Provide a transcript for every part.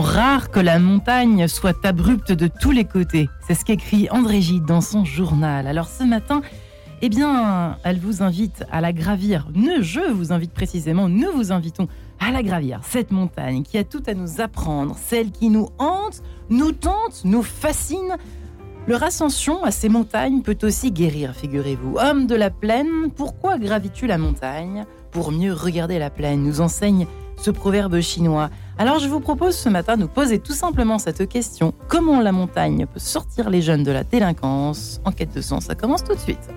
Rare que la montagne soit abrupte de tous les côtés. C'est ce qu'écrit André Gide dans son journal. Alors ce matin, eh bien, elle vous invite à la gravir. Ne, je vous invite précisément, nous vous invitons à la gravir. Cette montagne qui a tout à nous apprendre, celle qui nous hante, nous tente, nous fascine. Leur ascension à ces montagnes peut aussi guérir, figurez-vous. Homme de la plaine, pourquoi gravis-tu la montagne? Pour mieux regarder la plaine, nous enseigne ce proverbe chinois. Alors je vous propose ce matin de nous poser tout simplement cette question. Comment la montagne peut sortir les jeunes de la délinquance? En quête de sens, ça commence tout de suite.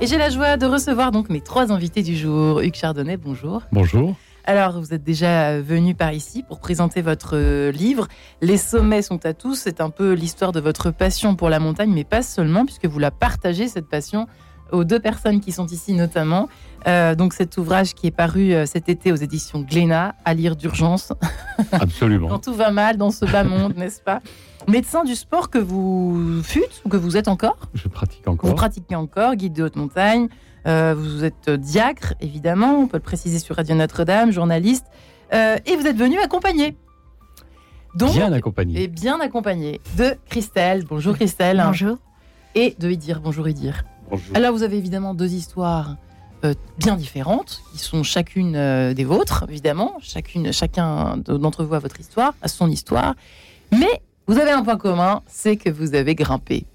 Et j'ai la joie de recevoir donc mes trois invités du jour. Hugues Chardonnay, bonjour. Bonjour. Alors, vous êtes déjà venu par ici pour présenter votre euh, livre. Les sommets sont à tous. C'est un peu l'histoire de votre passion pour la montagne, mais pas seulement, puisque vous la partagez, cette passion, aux deux personnes qui sont ici notamment. Euh, donc cet ouvrage qui est paru euh, cet été aux éditions Glénat, à lire d'urgence. Absolument. Quand tout va mal dans ce bas monde, n'est-ce pas? Médecin du sport que vous fûtes ou que vous êtes encore? Je pratique encore. Vous pratiquez encore, guide de haute montagne. Euh, vous êtes diacre, évidemment, on peut le préciser sur Radio Notre-Dame, journaliste. Euh, et vous êtes venu accompagné. Donc, bien accompagné. Et bien accompagné de Christelle. Bonjour Christelle. Bonjour. Et de Idir. Bonjour Idir. Bonjour. Alors vous avez évidemment deux histoires euh, bien différentes, qui sont chacune euh, des vôtres, évidemment. Chacune, chacun d'entre vous a votre histoire, a son histoire. Mais vous avez un point commun, c'est que vous avez grimpé.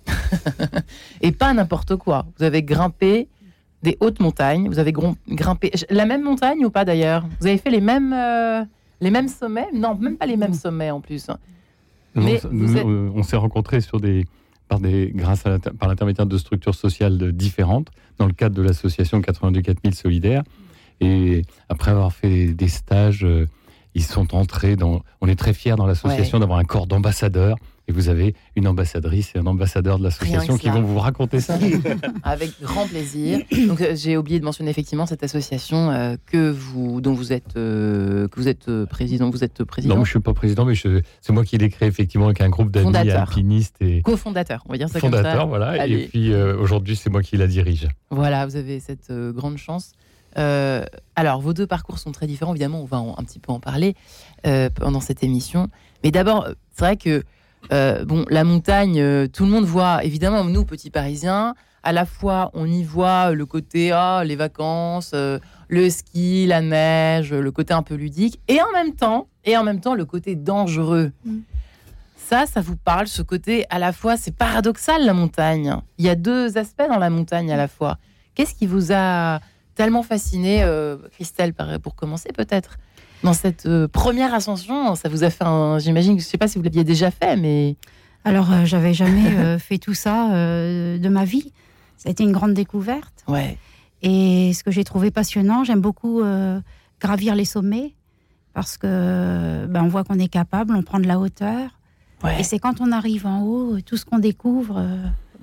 Et pas n'importe quoi. Vous avez grimpé des hautes montagnes. Vous avez grimpé la même montagne ou pas d'ailleurs? Vous avez fait les mêmes, euh, les mêmes sommets? Non, même pas les mêmes sommets en plus. Mais on s'est rencontrés sur des, par, des, grâce à par l'intermédiaire de structures sociales différentes, dans le cadre de l'association 82 4000 Solidaires. Et après avoir fait des stages, euh, ils sont entrés dans. On est très fiers dans l'association d'avoir un corps d'ambassadeurs et vous avez une ambassadrice et un ambassadeur de l'association qui vont vous raconter ça. Avec grand plaisir. Donc euh, j'ai oublié de mentionner effectivement cette association euh, que vous, dont vous êtes, euh, que vous êtes président. Vous êtes président. Non, je suis pas président, mais c'est moi qui l'ai créé effectivement avec un groupe d'amis alpinistes et cofondateur. On va dire ça comme ça. voilà. Et puis aujourd'hui, c'est moi qui la dirige. Voilà, vous avez cette grande chance. alors, vos deux parcours sont très différents, évidemment, on va un petit peu en parler pendant cette émission. Mais d'abord, c'est vrai que euh, bon, la montagne, euh, tout le monde voit, évidemment, nous, petits Parisiens, à la fois, on y voit le côté, ah, les vacances, euh, le ski, la neige, le côté un peu ludique, et en même temps, et en même temps, le côté dangereux. Mm. Ça, ça vous parle, ce côté, à la fois, c'est paradoxal, la montagne. Il y a deux aspects dans la montagne à la fois. Qu'est-ce qui vous a tellement fasciné, Christelle, pour commencer peut-être? Dans cette euh, première ascension Ça vous a fait un. J'imagine, je ne sais pas si vous l'aviez déjà fait, mais. Alors, euh, j'avais jamais euh, fait tout ça de ma vie. Ça a été une grande découverte. Ouais. Et ce que j'ai trouvé passionnant, j'aime beaucoup gravir les sommets parce que ben, on voit qu'on est capable, on prend de la hauteur. Ouais. Et c'est quand on arrive en haut, tout ce qu'on découvre,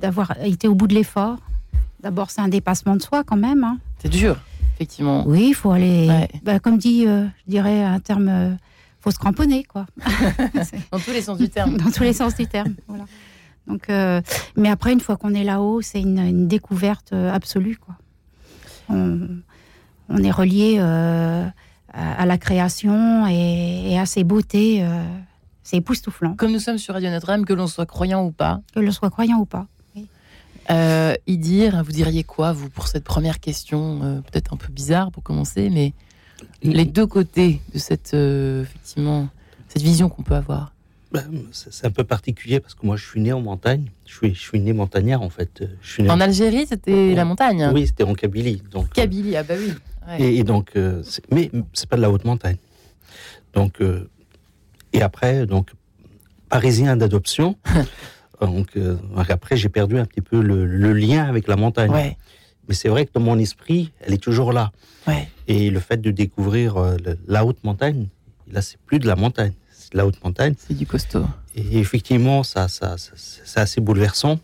d'avoir été au bout de l'effort. D'abord, c'est un dépassement de soi quand même. Hein. C'est dur effectivement. Oui, il faut aller, bah, comme dit, euh, je dirais un terme, euh, faut se cramponner, quoi. Dans tous les sens du terme. Dans tous les sens du terme, voilà. Donc, euh, mais après, une fois qu'on est là-haut, c'est une, découverte absolue, quoi. On, est relié à, la création et, à ses beautés. c'est époustouflant. Comme nous sommes sur Radio Notre-Dame, que l'on soit croyant ou pas. Que l'on soit croyant ou pas. Euh, Idir, vous diriez quoi, vous, pour cette première question euh, Peut-être un peu bizarre pour commencer, mais les deux côtés de cette, euh, effectivement, cette vision qu'on peut avoir? Ben, c'est un peu particulier parce que moi, je suis né en montagne. Je suis, je suis né montagnard, en fait. Je suis en, Algérie, c'était la montagne? Oui, c'était en Kabylie. Donc, Kabylie, ah bah oui. Et, et, donc, mais c'est pas de la haute montagne. Donc, et après, donc, parisien d'adoption. Euh, donc, après, j'ai perdu un petit peu le, lien avec la montagne. Mais c'est vrai que dans mon esprit, elle est toujours là. Et le fait de découvrir euh, la haute montagne, là, c'est plus de la montagne, c'est de la haute montagne. C'est du costaud. Et effectivement, ça, ça, c'est assez bouleversant.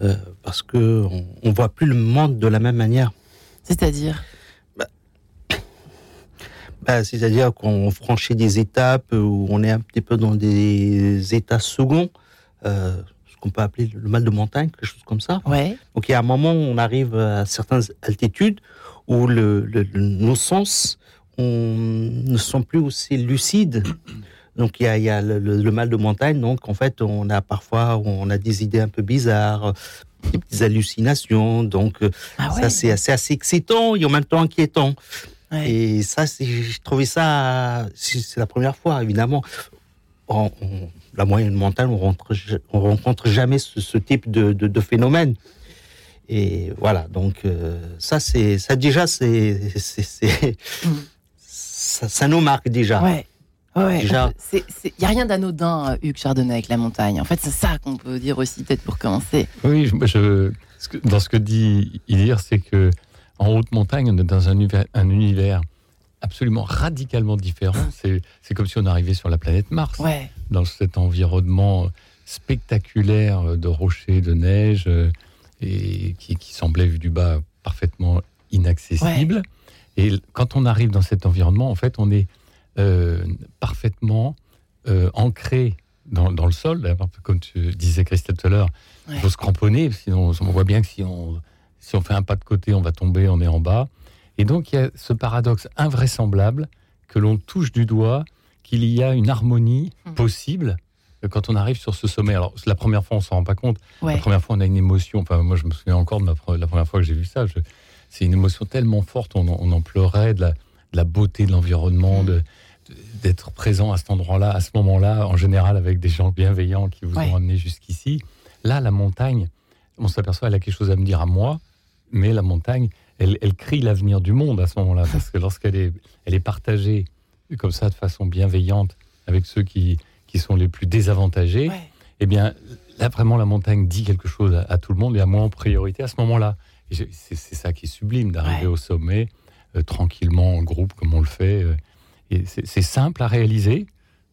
Euh, parce que on, voit plus le monde de la même manière. C'est-à-dire? Bah, c'est-à-dire qu'on franchit des étapes où on est un petit peu dans des états seconds, euh, ce qu'on peut appeler le mal de montagne, quelque chose comme ça. Ouais. Donc il y a un moment où on arrive à certaines altitudes où le, nos sens on ne sont plus aussi lucides. Donc il y a, le, mal de montagne. Donc en fait, on a parfois on a des idées un peu bizarres, des hallucinations. Donc ah ça c'est assez, assez excitant et en même temps inquiétant. Et ça, j'ai trouvé ça, c'est la première fois évidemment. la moyenne montagne, on rencontre, on rencontre jamais ce, type de, de phénomène. Et voilà, donc euh, ça, c'est ça déjà, c'est mm. ça, ça, nous marque déjà. Ouais. Ouais, il n'y a rien d'anodin, euh, Hugues Chardonnay, avec la montagne. En fait, c'est ça qu'on peut dire aussi, peut-être pour commencer. Oui, je, dans ce que dit Ilir, c'est que en haute montagne, on est dans un univers, un univers absolument radicalement différent. C'est comme si on arrivait sur la planète Mars, ouais. dans cet environnement spectaculaire de rochers, de neige, euh, et qui, semblait vu du bas parfaitement inaccessible. Et quand on arrive dans cet environnement, en fait, on est euh, parfaitement euh, ancré dans, le sol. Comme tu disais, Christelle, tout à l'heure, il faut se cramponner, sinon on voit bien que si on, si on fait un pas de côté, on va tomber, on est en bas. Et donc, il y a ce paradoxe invraisemblable que l'on touche du doigt, qu'il y a une harmonie mmh. possible quand on arrive sur ce sommet. Alors, la première fois, on s'en rend pas compte. La première fois, on a une émotion. Enfin, moi, je me souviens encore de la première fois que j'ai vu ça. C'est une émotion tellement forte. On, en pleurait de la, beauté de l'environnement, mm. d'être présent à cet endroit-là, à ce moment-là, en général avec des gens bienveillants qui vous ont amené jusqu'ici. Là, la montagne, on s'aperçoit, elle a quelque chose à me dire à moi, mais la montagne, elle, elle crie l'avenir du monde à ce moment-là, parce que lorsqu'elle est, elle est partagée comme ça, de façon bienveillante, avec ceux qui, qui sont les plus désavantagés, eh bien, là, vraiment, la montagne dit quelque chose à, tout le monde et à moi en priorité à ce moment-là. C'est ça qui est sublime, d'arriver au sommet, euh, tranquillement, en groupe, comme on le fait. Euh, et c'est simple à réaliser.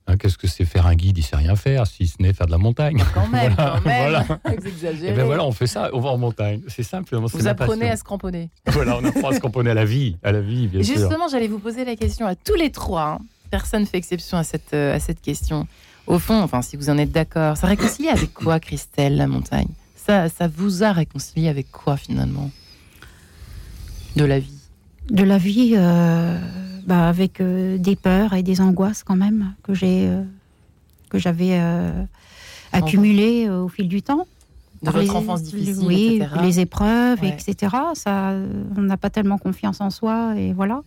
Hein, qu'est-ce que c'est faire un guide Il sait rien faire, si ce n'est faire de la montagne. Quand même, voilà, quand même. Voilà. Et ben voilà, on fait ça, on va en montagne. C'est simple. Vous apprenez à se cramponner. Voilà, on apprend à se cramponner à la vie, à la vie, bien Justement, j'allais vous poser la question à tous les trois. Hein. Personne fait exception à cette, euh, à cette question. Au fond, enfin, si vous en êtes d'accord, ça réconcilie avec quoi, Christelle, la montagne? Ça, ça vous a réconcilié avec quoi, finalement? De la vie? De la vie, euh, bah, avec euh, des peurs et des angoisses, quand même, que j'ai. que j'avais accumulées au fil du temps. De votre les, enfance difficile, oui, les épreuves, etc. Ça, on n'a pas tellement confiance en soi, et voilà.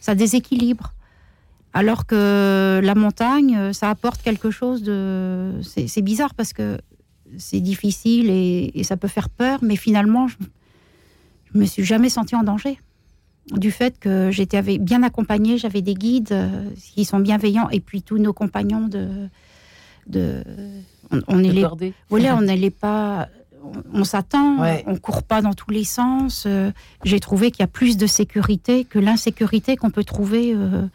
Ça déséquilibre. Alors que la montagne, ça apporte quelque chose de... C'est bizarre parce que c'est difficile et, ça peut faire peur, mais finalement, je, ne me suis jamais sentie en danger. Du fait que j'étais bien accompagnée, j'avais des guides euh, qui sont bienveillants, et puis tous nos compagnons de... de on, est les, voilà, on n'allait pas on, s'attend, on on court pas dans tous les sens. Euh, j'ai trouvé qu'il y a plus de sécurité que l'insécurité qu'on peut trouver euh,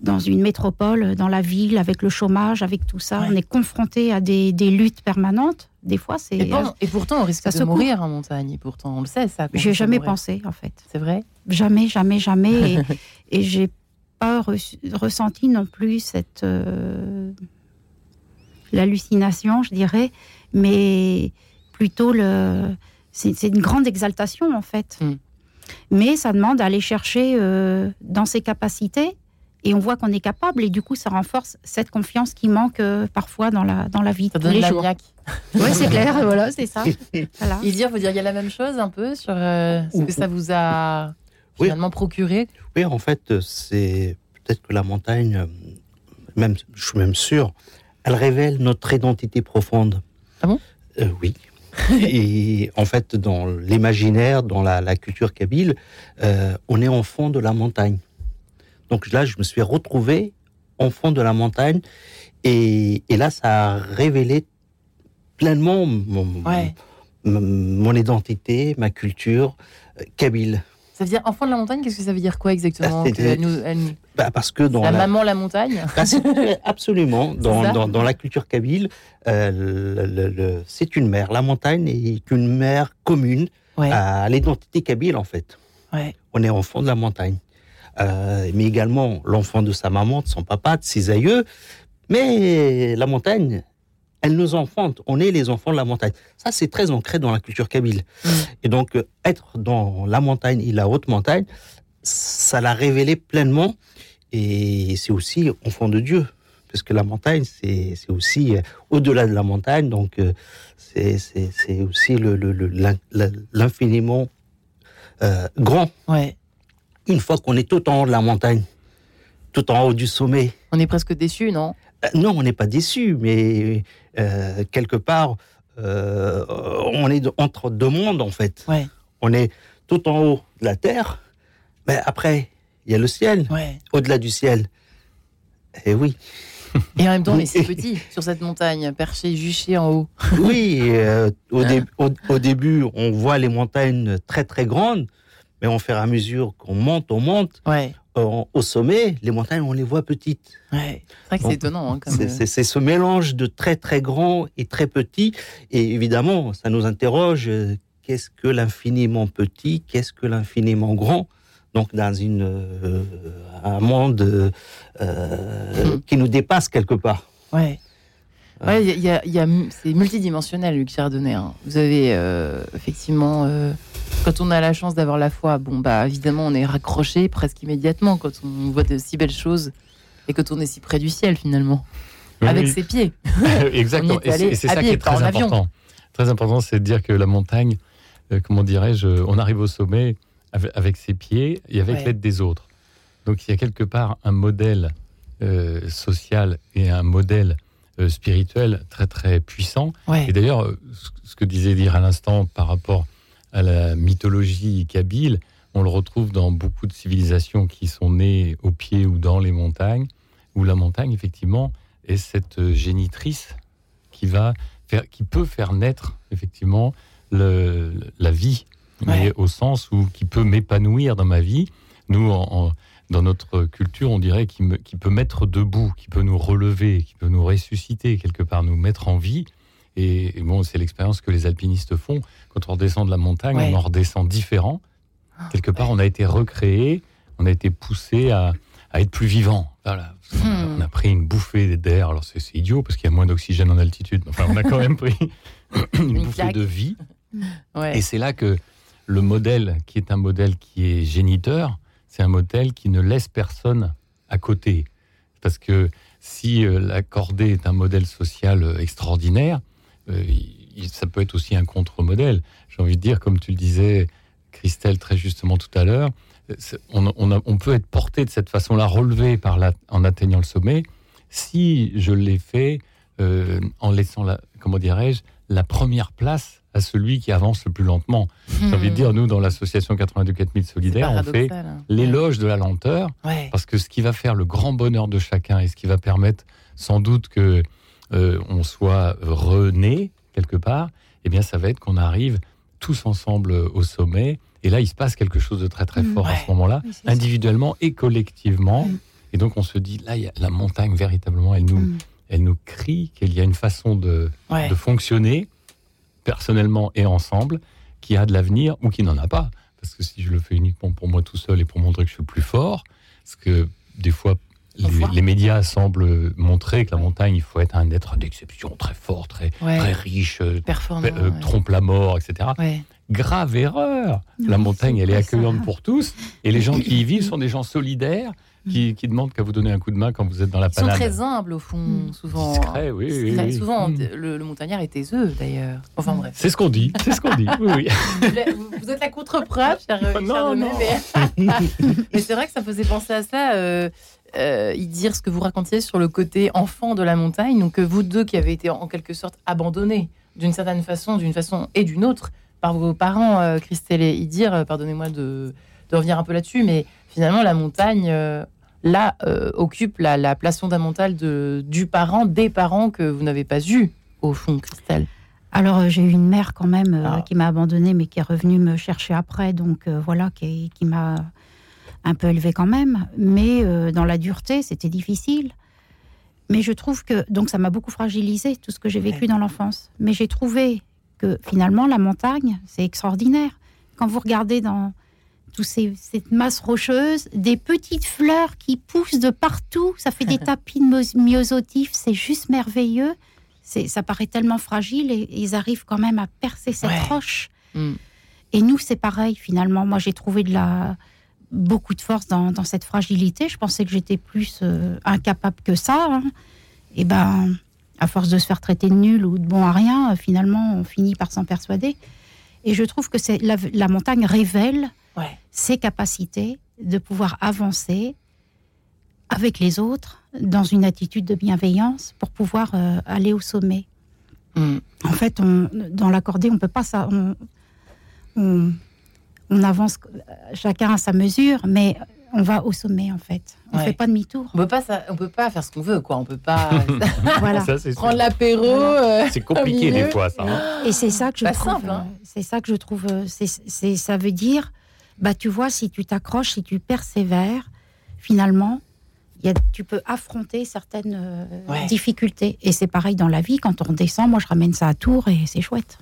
dans une métropole, dans la ville, avec le chômage, avec tout ça. On est confronté à des, luttes permanentes. Des fois, c'est. Et, pourtant, on risque de mourir en montagne. Et pourtant, on le sait, ça. J'ai jamais pensé, en fait. C'est vrai? Jamais, jamais, jamais. et, et j'ai pas ressenti non plus cette. Euh, l'hallucination, je dirais. Mais plutôt le. C'est une grande exaltation, en fait. Hmm. Mais ça demande d'aller chercher euh, dans ses capacités et on voit qu'on est capable et du coup ça renforce cette confiance qui manque euh, parfois dans la dans la vie ça tous les jours. Oui, c'est clair, voilà, c'est ça. Voilà. Il dire, vous diriez la même chose un peu sur euh, ce que ça vous a finalement procuré? Oui, en fait, c'est peut-être que la montagne, euh, même, je suis même sûr, elle révèle notre identité profonde. Ah bon? Oui. et en fait, dans l'imaginaire, dans la, la, culture kabyle, on est enfant de la montagne. Donc là, je me suis retrouvé en fond de la montagne. Et, là, ça a révélé pleinement mon, identité, ma culture euh, kabyle. Ça veut dire enfant de la montagne, qu'est-ce que ça veut dire quoi exactement bah, bah, Parce que dans la, maman la montagne. Absolument. Dans, dans, la culture kabyle, euh, c'est une mère. La montagne est une mère commune à l'identité kabyle en fait. On est enfant de la montagne. Euh, mais également l'enfant de sa maman, de son papa, de ses aïeux. Mais la montagne, elle nous enfante. On est les enfants de la montagne. Ça, c'est très ancré dans la culture kabyle. Mm. Et donc, euh, être dans la montagne et la haute montagne, ça l'a révélé pleinement. et c'est aussi enfant de Dieu, parce que la montagne, c'est aussi euh, au-delà de la montagne, donc euh, c'est aussi l'infiniment euh, grand. Ouais. Une fois qu'on est tout en haut de la montagne, tout en haut du sommet. On est presque déçu, non? Non, on n'est pas déçu, mais quelque part, on est entre deux mondes en fait. Ouais. On est tout en haut de la terre, mais après, il y a le ciel. Au-delà du ciel. Et eh oui. Et en même temps, on est si petit sur cette montagne, perché, juché en haut. Oui, euh, au, début, on voit les montagnes très très grandes, mais fur et à mesure qu'on monte, on monte. Ouais. au sommet, les montagnes, on les voit petites. Ouais. C'est vrai que c'est étonnant. Hein, euh, c'est ce mélange de très très grand et très petit. Et évidemment, ça nous interroge euh, qu'est-ce que l'infiniment petit, qu'est-ce que l'infiniment grand? Donc dans une, euh, un monde euh, qui nous dépasse quelque part. Ouais. Ouais, y a, y a, c'est multidimensionnel, Luc Chardonnay. Hein. Vous avez euh, effectivement, quand on a la chance d'avoir la foi, bon, bah évidemment, on est raccroché presque immédiatement quand on voit de si belles choses et quand on est si près du ciel finalement, avec ses pieds. Exactement. et c'est ça qui est très important. Très important, c'est de dire que la montagne, comment dirais-je, on arrive au sommet avec, ses pieds et avec l'aide des autres. Donc il y a quelque part un modèle euh, social et un modèle euh, spirituel très très puissant. Et d'ailleurs, euh, ce que disait dire à l'instant par rapport à la mythologie kabyle, on le retrouve dans beaucoup de civilisations qui sont nées au pied ou dans les montagnes, où la montagne effectivement est cette génitrice qui va faire, qui peut faire naître effectivement le, la vie mais au sens où qui peut m'épanouir dans ma vie. Nous, dans notre culture, on dirait qu'il peut mettre debout, qui peut nous relever, qui peut nous ressusciter quelque part, nous mettre en vie. Et, bon, c'est l'expérience que les alpinistes font. Quand on redescend de la montagne, on en redescend différent. Ah, quelque part, on a été recréé, on a été poussé à, être plus vivant. Voilà. Hmm. On a pris une bouffée d'air. Alors c'est idiot parce qu'il y a moins d'oxygène en altitude. Enfin, on a quand même pris une, bouffée de vie. Et c'est là que le modèle qui est un modèle qui est géniteur, c'est un modèle qui ne laisse personne à côté. Parce que si euh, l'accordé est un modèle social euh, extraordinaire, ça peut être aussi un contre-modèle. J'ai envie de dire, comme tu le disais, Christelle, très justement tout à l'heure, on, peut être porté de cette façon-là, relevé par en atteignant le sommet, si je l'ai fait en laissant, la, comment dirais-je, la première place à celui qui avance le plus lentement. J'ai envie de dire, nous, dans l'association 82 4000 Solidaires, on fait hein. l'éloge de la lenteur, parce que ce qui va faire le grand bonheur de chacun et ce qui va permettre sans doute que euh, on soit rené quelque part, eh bien, ça va être qu'on arrive tous ensemble au sommet. Et là, il se passe quelque chose de très très fort à ce moment-là, individuellement et collectivement. Mm. Et donc, on se dit, là, y a la montagne, véritablement, elle nous, mm. elle nous crie qu'il y a une façon de, de fonctionner personnellement et ensemble, qui a de l'avenir ou qui n'en a pas. Parce que si je le fais uniquement pour moi tout seul et pour montrer que je suis plus fort, parce que des fois, les, médias semblent montrer que la montagne, il faut être un être d'exception, très fort, très, très riche, euh, euh, trompe la mort, etc. Grave erreur. la montagne, elle est accueillante pour tous. Et les gens qui y vivent sont des gens solidaires qui, qui demandent qu'à vous donner un coup de main quand vous êtes dans la panade. Ils sont très humbles au fond, mm. souvent. Discret, oui, oui, Souvent, mm. le, montagnard est taiseux d'ailleurs. Enfin bref. C'est ce qu'on dit, c'est ce qu'on dit. Oui, oui. vous, êtes la contre-preuve, cher, non, non. Mais, c'est vrai que ça faisait penser à ça. Euh, euh, dire ce que vous racontiez sur le côté enfant de la montagne, donc euh, vous deux qui avez été en quelque sorte abandonnés d'une certaine façon, d'une façon et d'une autre par vos parents, euh, Christelle et Idir, pardonnez-moi de, de, revenir un peu là-dessus, mais finalement, la montagne, euh, là, euh, occupe la, place fondamentale de, du parent, des parents que vous n'avez pas eu, au fond, Christelle. Alors, euh, j'ai eu une mère quand même ah. qui m'a abandonnée, mais qui est revenue me chercher après, donc voilà, qui, qui m'a un peu élevée quand même. Mais dans la dureté, c'était difficile. Mais je trouve que, donc ça m'a beaucoup fragilisé, tout ce que j'ai vécu dans l'enfance. Mais j'ai trouvé que finalement, la montagne, c'est extraordinaire. Quand vous regardez dans, toute cette masse rocheuse, des petites fleurs qui poussent de partout. Ça fait des tapis myosotifs, c'est juste merveilleux. C'est, ça paraît tellement fragile et, ils arrivent quand même à percer cette roche. Mm. Et nous, c'est pareil finalement. Moi, j'ai trouvé de la beaucoup de force dans, cette fragilité. Je pensais que j'étais plus euh, incapable que ça. Hein. Et ben, à force de se faire traiter de nul ou de bon à rien, finalement, on finit par s'en persuader. Et je trouve que c'est la, montagne révèle ses capacités de pouvoir avancer avec les autres dans une attitude de bienveillance pour pouvoir euh, aller au sommet. Mm. En fait, on, dans l'accordé, on peut pas ça. On, on, avance chacun à sa mesure, mais on va au sommet en fait. On ne fait pas demi-tour. On peut pas, on peut pas faire ce qu'on veut, quoi. On peut pas voilà. prendre l'apéro. Euh, c'est compliqué des fois, ça. Hein. Et c'est ça que je trouve. Hein. C'est ça que je trouve. C'est, ça veut dire, bah tu vois, si tu t'accroches, si tu persévères, finalement, tu peux affronter certaines euh, difficultés. Et c'est pareil dans la vie, quand on descend, moi je ramène ça à Tours et c'est chouette.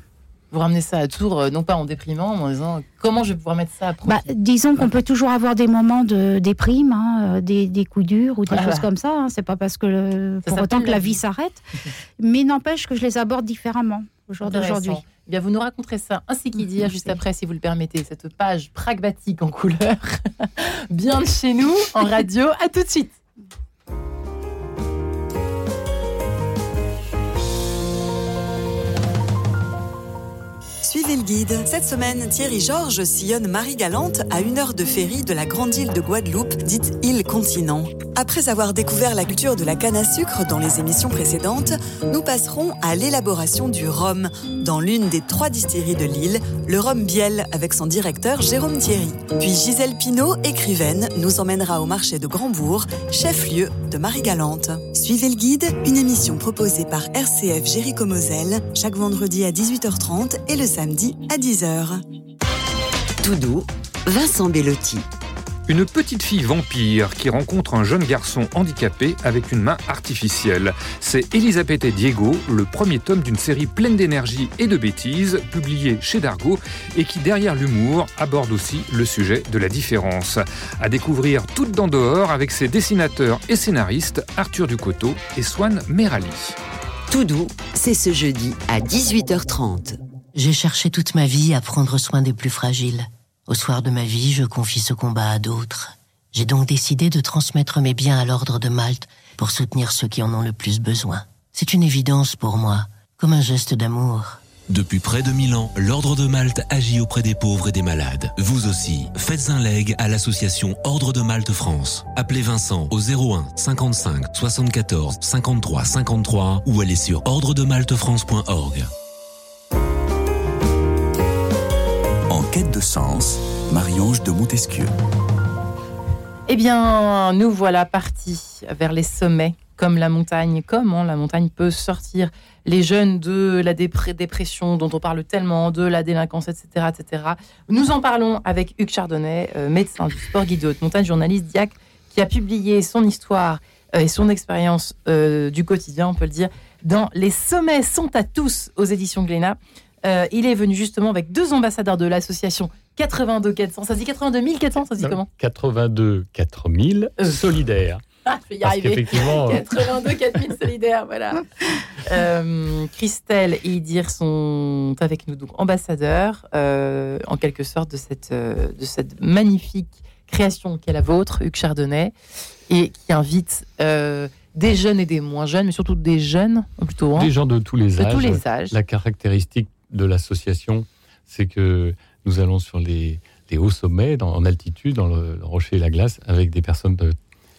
Vous ramenez ça à Tours, euh, non pas en déprimant, mais en disant comment je vais pouvoir mettre ça à bah, Disons qu'on peut toujours avoir des moments de déprime, hein, euh, des, des, coups durs ou des choses comme ça. Hein. C'est pas parce que pour autant que la vie, s'arrête, mais n'empêche que je les aborde différemment au jour d'aujourd'hui. Eh bien, vous nous raconterez ça ainsi qu'il dit juste après, si vous le permettez, cette page pragmatique en couleur, bien de chez nous, en radio. À tout de suite. Suivez le guide. Cette semaine, Thierry Georges sillonne Marie-Galante à une heure de ferry de la grande île de Guadeloupe, dite île continent. Après avoir découvert la culture de la canne à sucre dans les émissions précédentes, nous passerons à l'élaboration du rhum dans l'une des trois distilleries de l'île, le rhum Biel, avec son directeur Jérôme Thierry. Puis Gisèle Pinault, écrivaine, nous emmènera au marché de Grandbourg, chef-lieu de Marie-Galante. Suivez le guide, une émission proposée par RCF Jéricho Moselle, chaque vendredi à 18h30 et le samedi à 10h. Tout doux, Vincent Bellotti. Une petite fille vampire qui rencontre un jeune garçon handicapé avec une main artificielle. C'est Elisabeth et Diego, le premier tome d'une série pleine d'énergie et de bêtises, publiée chez Dargo, et qui, derrière l'humour, aborde aussi le sujet de la différence. À découvrir toute dans dehors avec ses dessinateurs et scénaristes Arthur Ducoteau et Swan Merali. Tout doux, c'est ce jeudi à 18h30. J'ai cherché toute ma vie à prendre soin des plus fragiles. Au soir de ma vie, je confie ce combat à d'autres. J'ai donc décidé de transmettre mes biens à l'ordre de Malte pour soutenir ceux qui en ont le plus besoin. C'est une évidence pour moi, comme un geste d'amour. Depuis près de mille ans, l'Ordre de Malte agit auprès des pauvres et des malades. Vous aussi, faites un leg à l'association Ordre de Malte France. Appelez Vincent au 01 55 74 53 53 ou allez sur ordredemaltefrance.org. quête de sens, Marie-Ange de Montesquieu. Eh bien, nous voilà partis vers les sommets, comme la montagne. Comment la montagne peut sortir les jeunes de la dépression dont on parle tellement, de la délinquance, etc. etc. Nous en parlons avec Hugues Chardonnay, euh, médecin du sport guide de haute montagne, journaliste Diac, qui a publié son histoire euh, et son expérience euh, du quotidien, on peut le dire, dans Les sommets sont à tous aux éditions Glénat. Euh, il est venu justement avec deux ambassadeurs de l'association 82 400. Ça se dit 82 400, ça se dit comment 82 4000 euh. solidaires. Ah, je vais y arriver. 82 4000 solidaires, voilà. Euh, Christelle et Idir sont avec nous, donc ambassadeurs, en quelque sorte, de cette, de cette magnifique création qu'est la vôtre, Hugues Chardonnay, et qui invite des jeunes et des moins jeunes, mais surtout des jeunes, plutôt. Hein, des gens de tous les âges. De tous les âges. La caractéristique de l'association, c'est que nous allons sur les, hauts sommets, en altitude, dans le, rocher et la glace, avec des personnes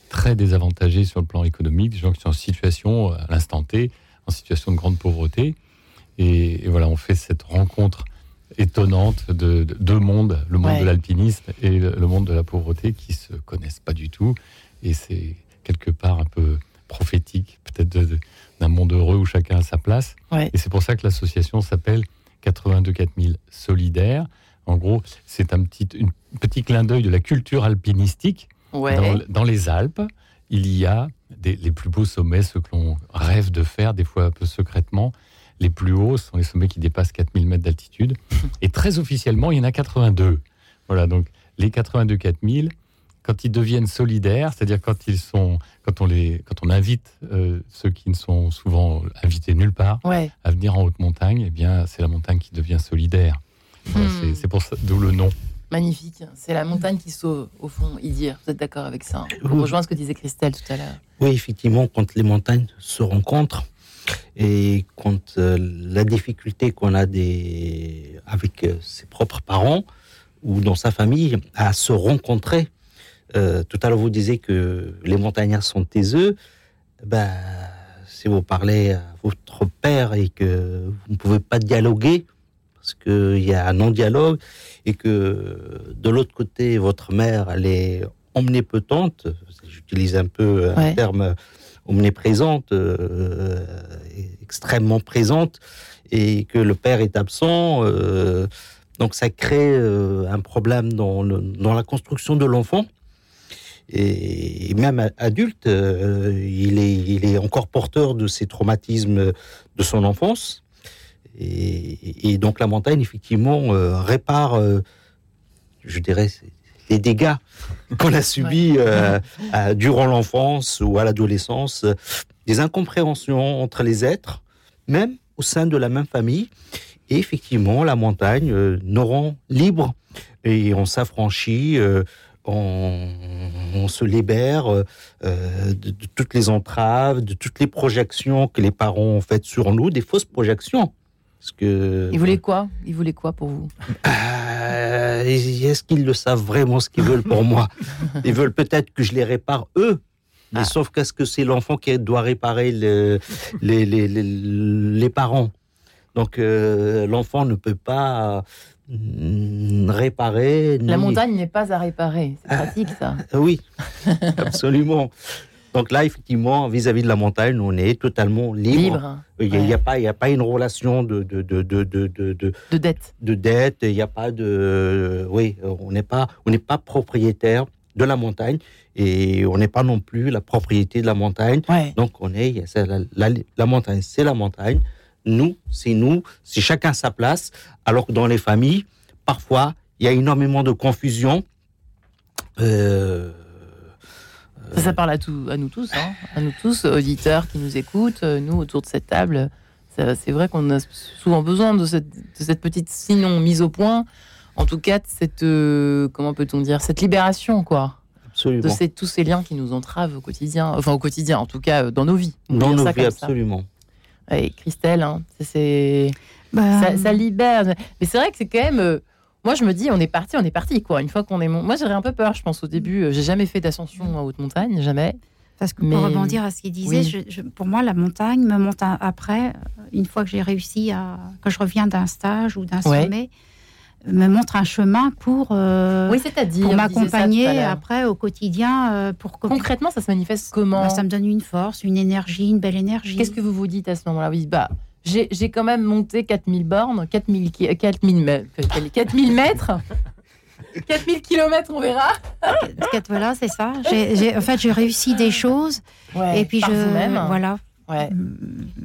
très désavantagées sur le plan économique, des gens qui sont en situation, à l'instant T, en situation de grande pauvreté. Et, voilà, on fait cette rencontre étonnante de, deux mondes, le monde de l'alpinisme et le, monde de la pauvreté, qui se connaissent pas du tout. Et c'est quelque part un peu prophétique, peut-être d'un monde heureux où chacun a sa place. Et c'est pour ça que l'association s'appelle 82 4000 solidaires. En gros, c'est un petit, petit clin d'œil de la culture alpinistique. Dans, les Alpes, il y a les plus beaux sommets, ceux que l'on rêve de faire, des fois un peu secrètement. Les plus hauts sont les sommets qui dépassent 4000 mètres d'altitude. Et très officiellement, il y en a 82. Voilà, donc les 82 4000, quand ils deviennent solidaires, c'est-à-dire quand ils sont, quand on les, quand on invite euh, ceux qui ne sont souvent invités nulle part à venir en haute montagne, eh bien c'est la montagne qui devient solidaire. Hmm. C'est pour ça, d'où le nom. Magnifique. C'est la montagne qui sauve, au fond, Idir. Vous êtes d'accord avec ça Pour Oui. rejoindre ce que disait Christelle tout à l'heure. Oui, effectivement, quand les montagnes se rencontrent et quand euh, la difficulté qu'on a des... avec euh, ses propres parents ou dans sa famille à se rencontrer. Euh, tout à l'heure, vous disiez que les montagnards sont taiseux. Ben, si vous parlez à votre père et que vous ne pouvez pas dialoguer, parce qu'il y a un non-dialogue, et que de l'autre côté, votre mère, elle est omnipotente, j'utilise un peu un terme omniprésente, euh, extrêmement présente, et que le père est absent, euh, donc ça crée euh, un problème dans, le- dans la construction de l'enfant. Et, même adulte, euh, il, est, il est encore porteur de ces traumatismes de son enfance. Et, et donc la montagne, effectivement, euh, répare, euh, je dirais, les dégâts qu'on a subis à- durant l'enfance ou à l'adolescence, des incompréhensions entre les êtres, même au sein de la même famille. Et effectivement, la montagne nous rend libres et on s'affranchit, on, on se libère euh, de, de toutes les entraves, de toutes les projections que les parents ont faites sur nous, des fausses projections. Parce que, Ils voulaient quoi? Ils voulaient quoi pour vous? Euh, Est-ce qu'ils le savent vraiment ce qu'ils veulent pour moi? Ils veulent peut-être que je les répare eux. Mais sauf qu'est-ce que c'est l'enfant qui doit réparer le- les, les, les, les parents? Donc euh, l'enfant ne peut pas mm, réparer. La ni- montagne n'est pas à réparer. C'est pratique, ça. Ah Oui, absolument. Donc là, effectivement, vis-à-vis de la montagne, on est totalement libre. Libre. Il n'y a, Ouais. a pas, il y a pas une relation de, de, de, de, de, de, de- De dette. de dette. Il n'y a pas de, oui, on n'est pas, on n'est pas propriétaire de la montagne et on n'est pas non plus la propriété de la montagne. Ouais. Donc on est, la, la montagne, c'est la montagne. Nous, c'est nous. C'est chacun sa place. Alors que dans les familles, parfois, il y a énormément de confusion. Euh, Ça, ça parle à, tout, à nous tous, hein, à nous tous, auditeurs qui nous écoutent, euh, nous autour de cette table. C'est vrai qu'on a souvent besoin de cette, de cette petite, sinon mise au point, en tout cas de cette, euh, comment peut-on dire, cette libération, quoi, absolument. de ces, tous ces liens qui nous entravent au quotidien, enfin au quotidien, en tout cas dans nos vies. Dans nos vies, absolument. Ouais, Christelle, hein, c'est Bah, ça, ça libère. Mais c'est vrai que c'est quand même. Moi, je me dis, on est parti, on est parti, quoi. Une fois qu'on est. mon- Moi, j'aurais un peu peur, je pense, au début. Euh, J'ai jamais fait d'ascension en haute montagne, jamais. Parce que Mais- pour rebondir à ce qu'il disait, Oui. je- je- pour moi, la montagne me monte un- après, euh, une fois que j'ai réussi à. quand je reviens d'un stage ou d'un Ouais. sommet, me montre un chemin pour, euh, Oui, c'est-à-dire. pour m'accompagner après au quotidien. euh, pour Concrètement, ça se manifeste comment Bah, ça me donne une force, une énergie, une belle énergie. Qu'est-ce que vous vous dites à ce moment-là? Oui, bah. J'ai quand même monté 4000 bornes, 4000, ki- 4000, mè- 4000 mètres, 4000 kilomètres, on verra. Voilà, c'est ça. En fait, j'ai réussi des choses. Ouais, et puis, par je. Voilà. Ouais.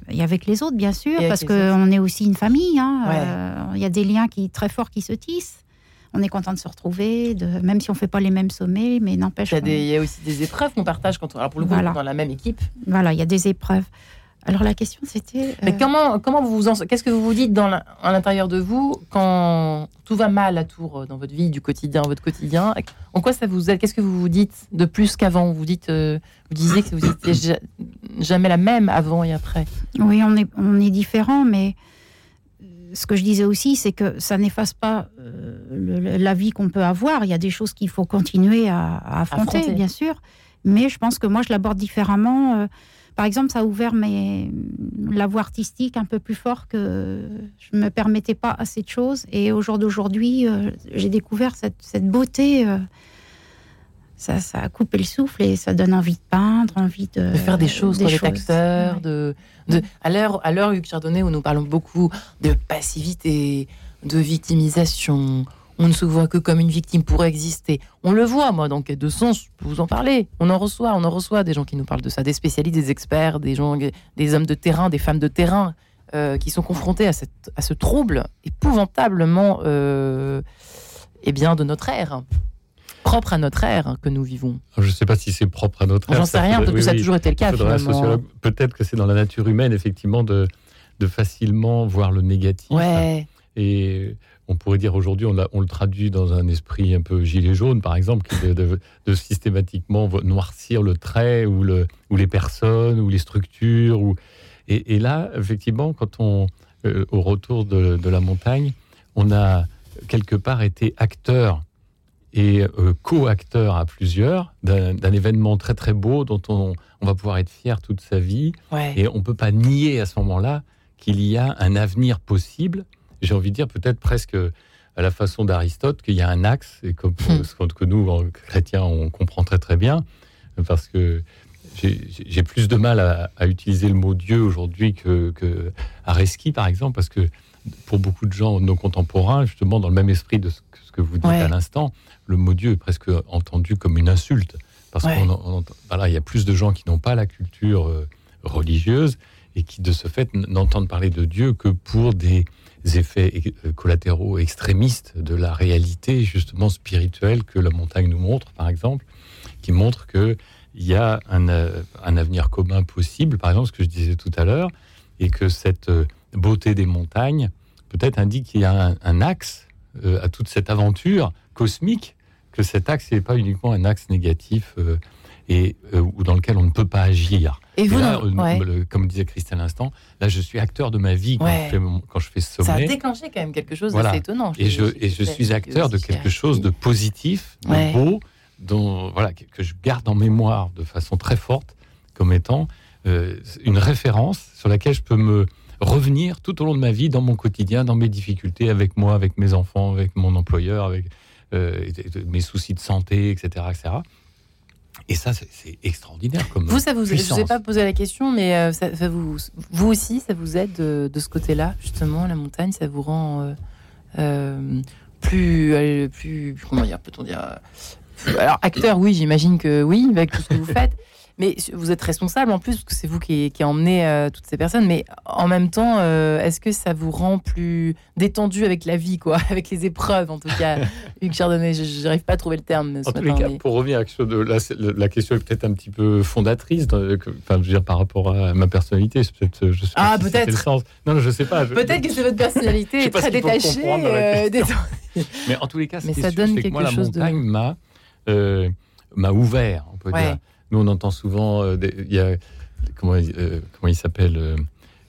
Et avec les autres, bien sûr, parce qu'on est aussi une famille. hein. Ouais. Euh, Il y a des liens qui très forts qui se tissent. On est content de se retrouver, de, même si on fait pas les mêmes sommets, mais n'empêche. Il y, a qu'on- des- il y a aussi des épreuves qu'on partage quand on, alors pour le coup, Voilà. dans la même équipe. Voilà, il y a des épreuves. Alors la question c'était. Mais euh, comment, comment vous vous en, qu'est-ce que vous vous dites dans la- à l'intérieur de vous quand tout va mal à Tours euh, dans votre vie du quotidien, votre quotidien? En quoi ça vous aide? Qu'est-ce que vous vous dites de plus qu'avant? Vous dites, euh, vous disiez que vous étiez ja- jamais la même avant et après. Oui, on est, on est différents, mais ce que je disais aussi, c'est que ça n'efface pas euh, le- la vie qu'on peut avoir. Il y a des choses qu'il faut continuer à, à affronter, Affronter. bien sûr. Mais je pense que moi, je l'aborde différemment. Par exemple, ça a ouvert mes, la voie artistique un peu plus fort que je ne me permettais pas assez de choses. Et au jour d'aujourd'hui, euh, j'ai découvert cette, cette beauté. euh, ça, ça a coupé le souffle et ça donne envie de peindre, envie de, De faire des choses, des d'être choses. acteur, Ouais. de, de, à l'heure, à l'heure Hugues Chardonnay, où nous parlons beaucoup de passivité, de victimisation, on ne se voit que comme une victime pour exister. On le voit, moi, dans Quête de Sens, je peux vous en parler. On en reçoit, on en reçoit des gens qui nous parlent de ça, des spécialistes, des experts, des gens, des hommes de terrain, des femmes de terrain, euh, qui sont confrontés à, cette, à ce trouble épouvantablement, euh, eh bien, de notre ère, propre à notre ère que nous vivons. Je ne sais pas si c'est propre à notre ère. J'en sais rien, peut-être que ça a oui. toujours été le cas. Peut-être que c'est dans la nature humaine, effectivement, de, de facilement voir le négatif. Ouais. Et on pourrait dire aujourd'hui, on, on, le traduit dans un esprit un peu gilet jaune, par exemple, de, de, systématiquement noircir le trait ou, le, ou, les personnes ou les structures. Ou... Et, là, effectivement, quand on, euh, au retour de, de, la montagne, on a quelque part été acteur et euh, co-acteur à plusieurs d'un événement très très beau dont on, on, va pouvoir être fier toute sa vie. Et on ne peut pas nier à ce moment-là qu'il y a un avenir possible j'ai envie de dire peut-être presque à la façon d'Aristote qu'il y a un axe, et comme ce que nous, chrétiens, on comprend très très bien, parce que j'ai plus de mal à, utiliser le mot Dieu aujourd'hui que, que Areski, par exemple, parce que pour beaucoup de gens, nos contemporains, justement, dans le même esprit de ce que, vous dites à l'instant, le mot Dieu est presque entendu comme une insulte. Parce qu'il voilà, y a plus de gens qui n'ont pas la culture euh, religieuse et qui, de ce fait, n'entendent parler de Dieu que pour des, effets euh, collatéraux extrémistes de la réalité justement spirituelle que la montagne nous montre, par exemple, qui montre qu'il y a un, euh, un, avenir commun possible, par exemple ce que je disais tout à l'heure, et que cette euh, beauté des montagnes peut-être indique qu'il y a un, axe à toute cette aventure cosmique, que cet axe n'est pas uniquement un axe négatif et ou dans lequel on ne peut pas agir. Et vous, euh, comme disait Christelle à l'instant, là, je suis acteur de ma vie quand, je, fais quand je fais ce sommet. Ça a déclenché quand même quelque chose d'assez étonnant. Et je, et je suis acteur de quelque chose de positif, de beau, dont, voilà, que je garde en mémoire de façon très forte comme étant euh, une référence sur laquelle je peux me revenir tout au long de ma vie, dans mon quotidien, dans mes difficultés, avec moi, avec mes enfants, avec mon employeur, avec euh, mes soucis de santé, etc. etc. Et ça, c'est extraordinaire comme vous, ça vous, je vous ai pas posé la question, mais euh, ça, vous, vous aussi, ça vous aide de, ce côté-là, justement, la montagne, ça vous rend euh, euh, plus, plus, comment dire, peut-on dire, alors acteur, oui, j'imagine que oui, avec tout ce que vous faites. Mais vous êtes responsable en plus, parce que c'est vous qui, qui emmenez euh, toutes ces personnes. Mais en même temps, euh, est-ce que ça vous rend plus détendu avec la vie, quoi, avec les épreuves, en tout cas Hugues Chardonnay, je n'arrive pas à trouver le terme. Ce en tous les cas, pour revenir à de, la, la, question est peut-être un petit peu fondatrice, enfin, je veux dire, par rapport à ma personnalité. Peut-être, je sais ah, peut-être. Non, non, je sais pas. Peut-être que c'est votre personnalité très détachée. Euh, mais en tous les cas, mais ça donne quelque que moi, la montagne m'a m'a ouvert, on peut dire nous, on entend souvent, euh, il y a, comment, euh, comment il s'appelle euh,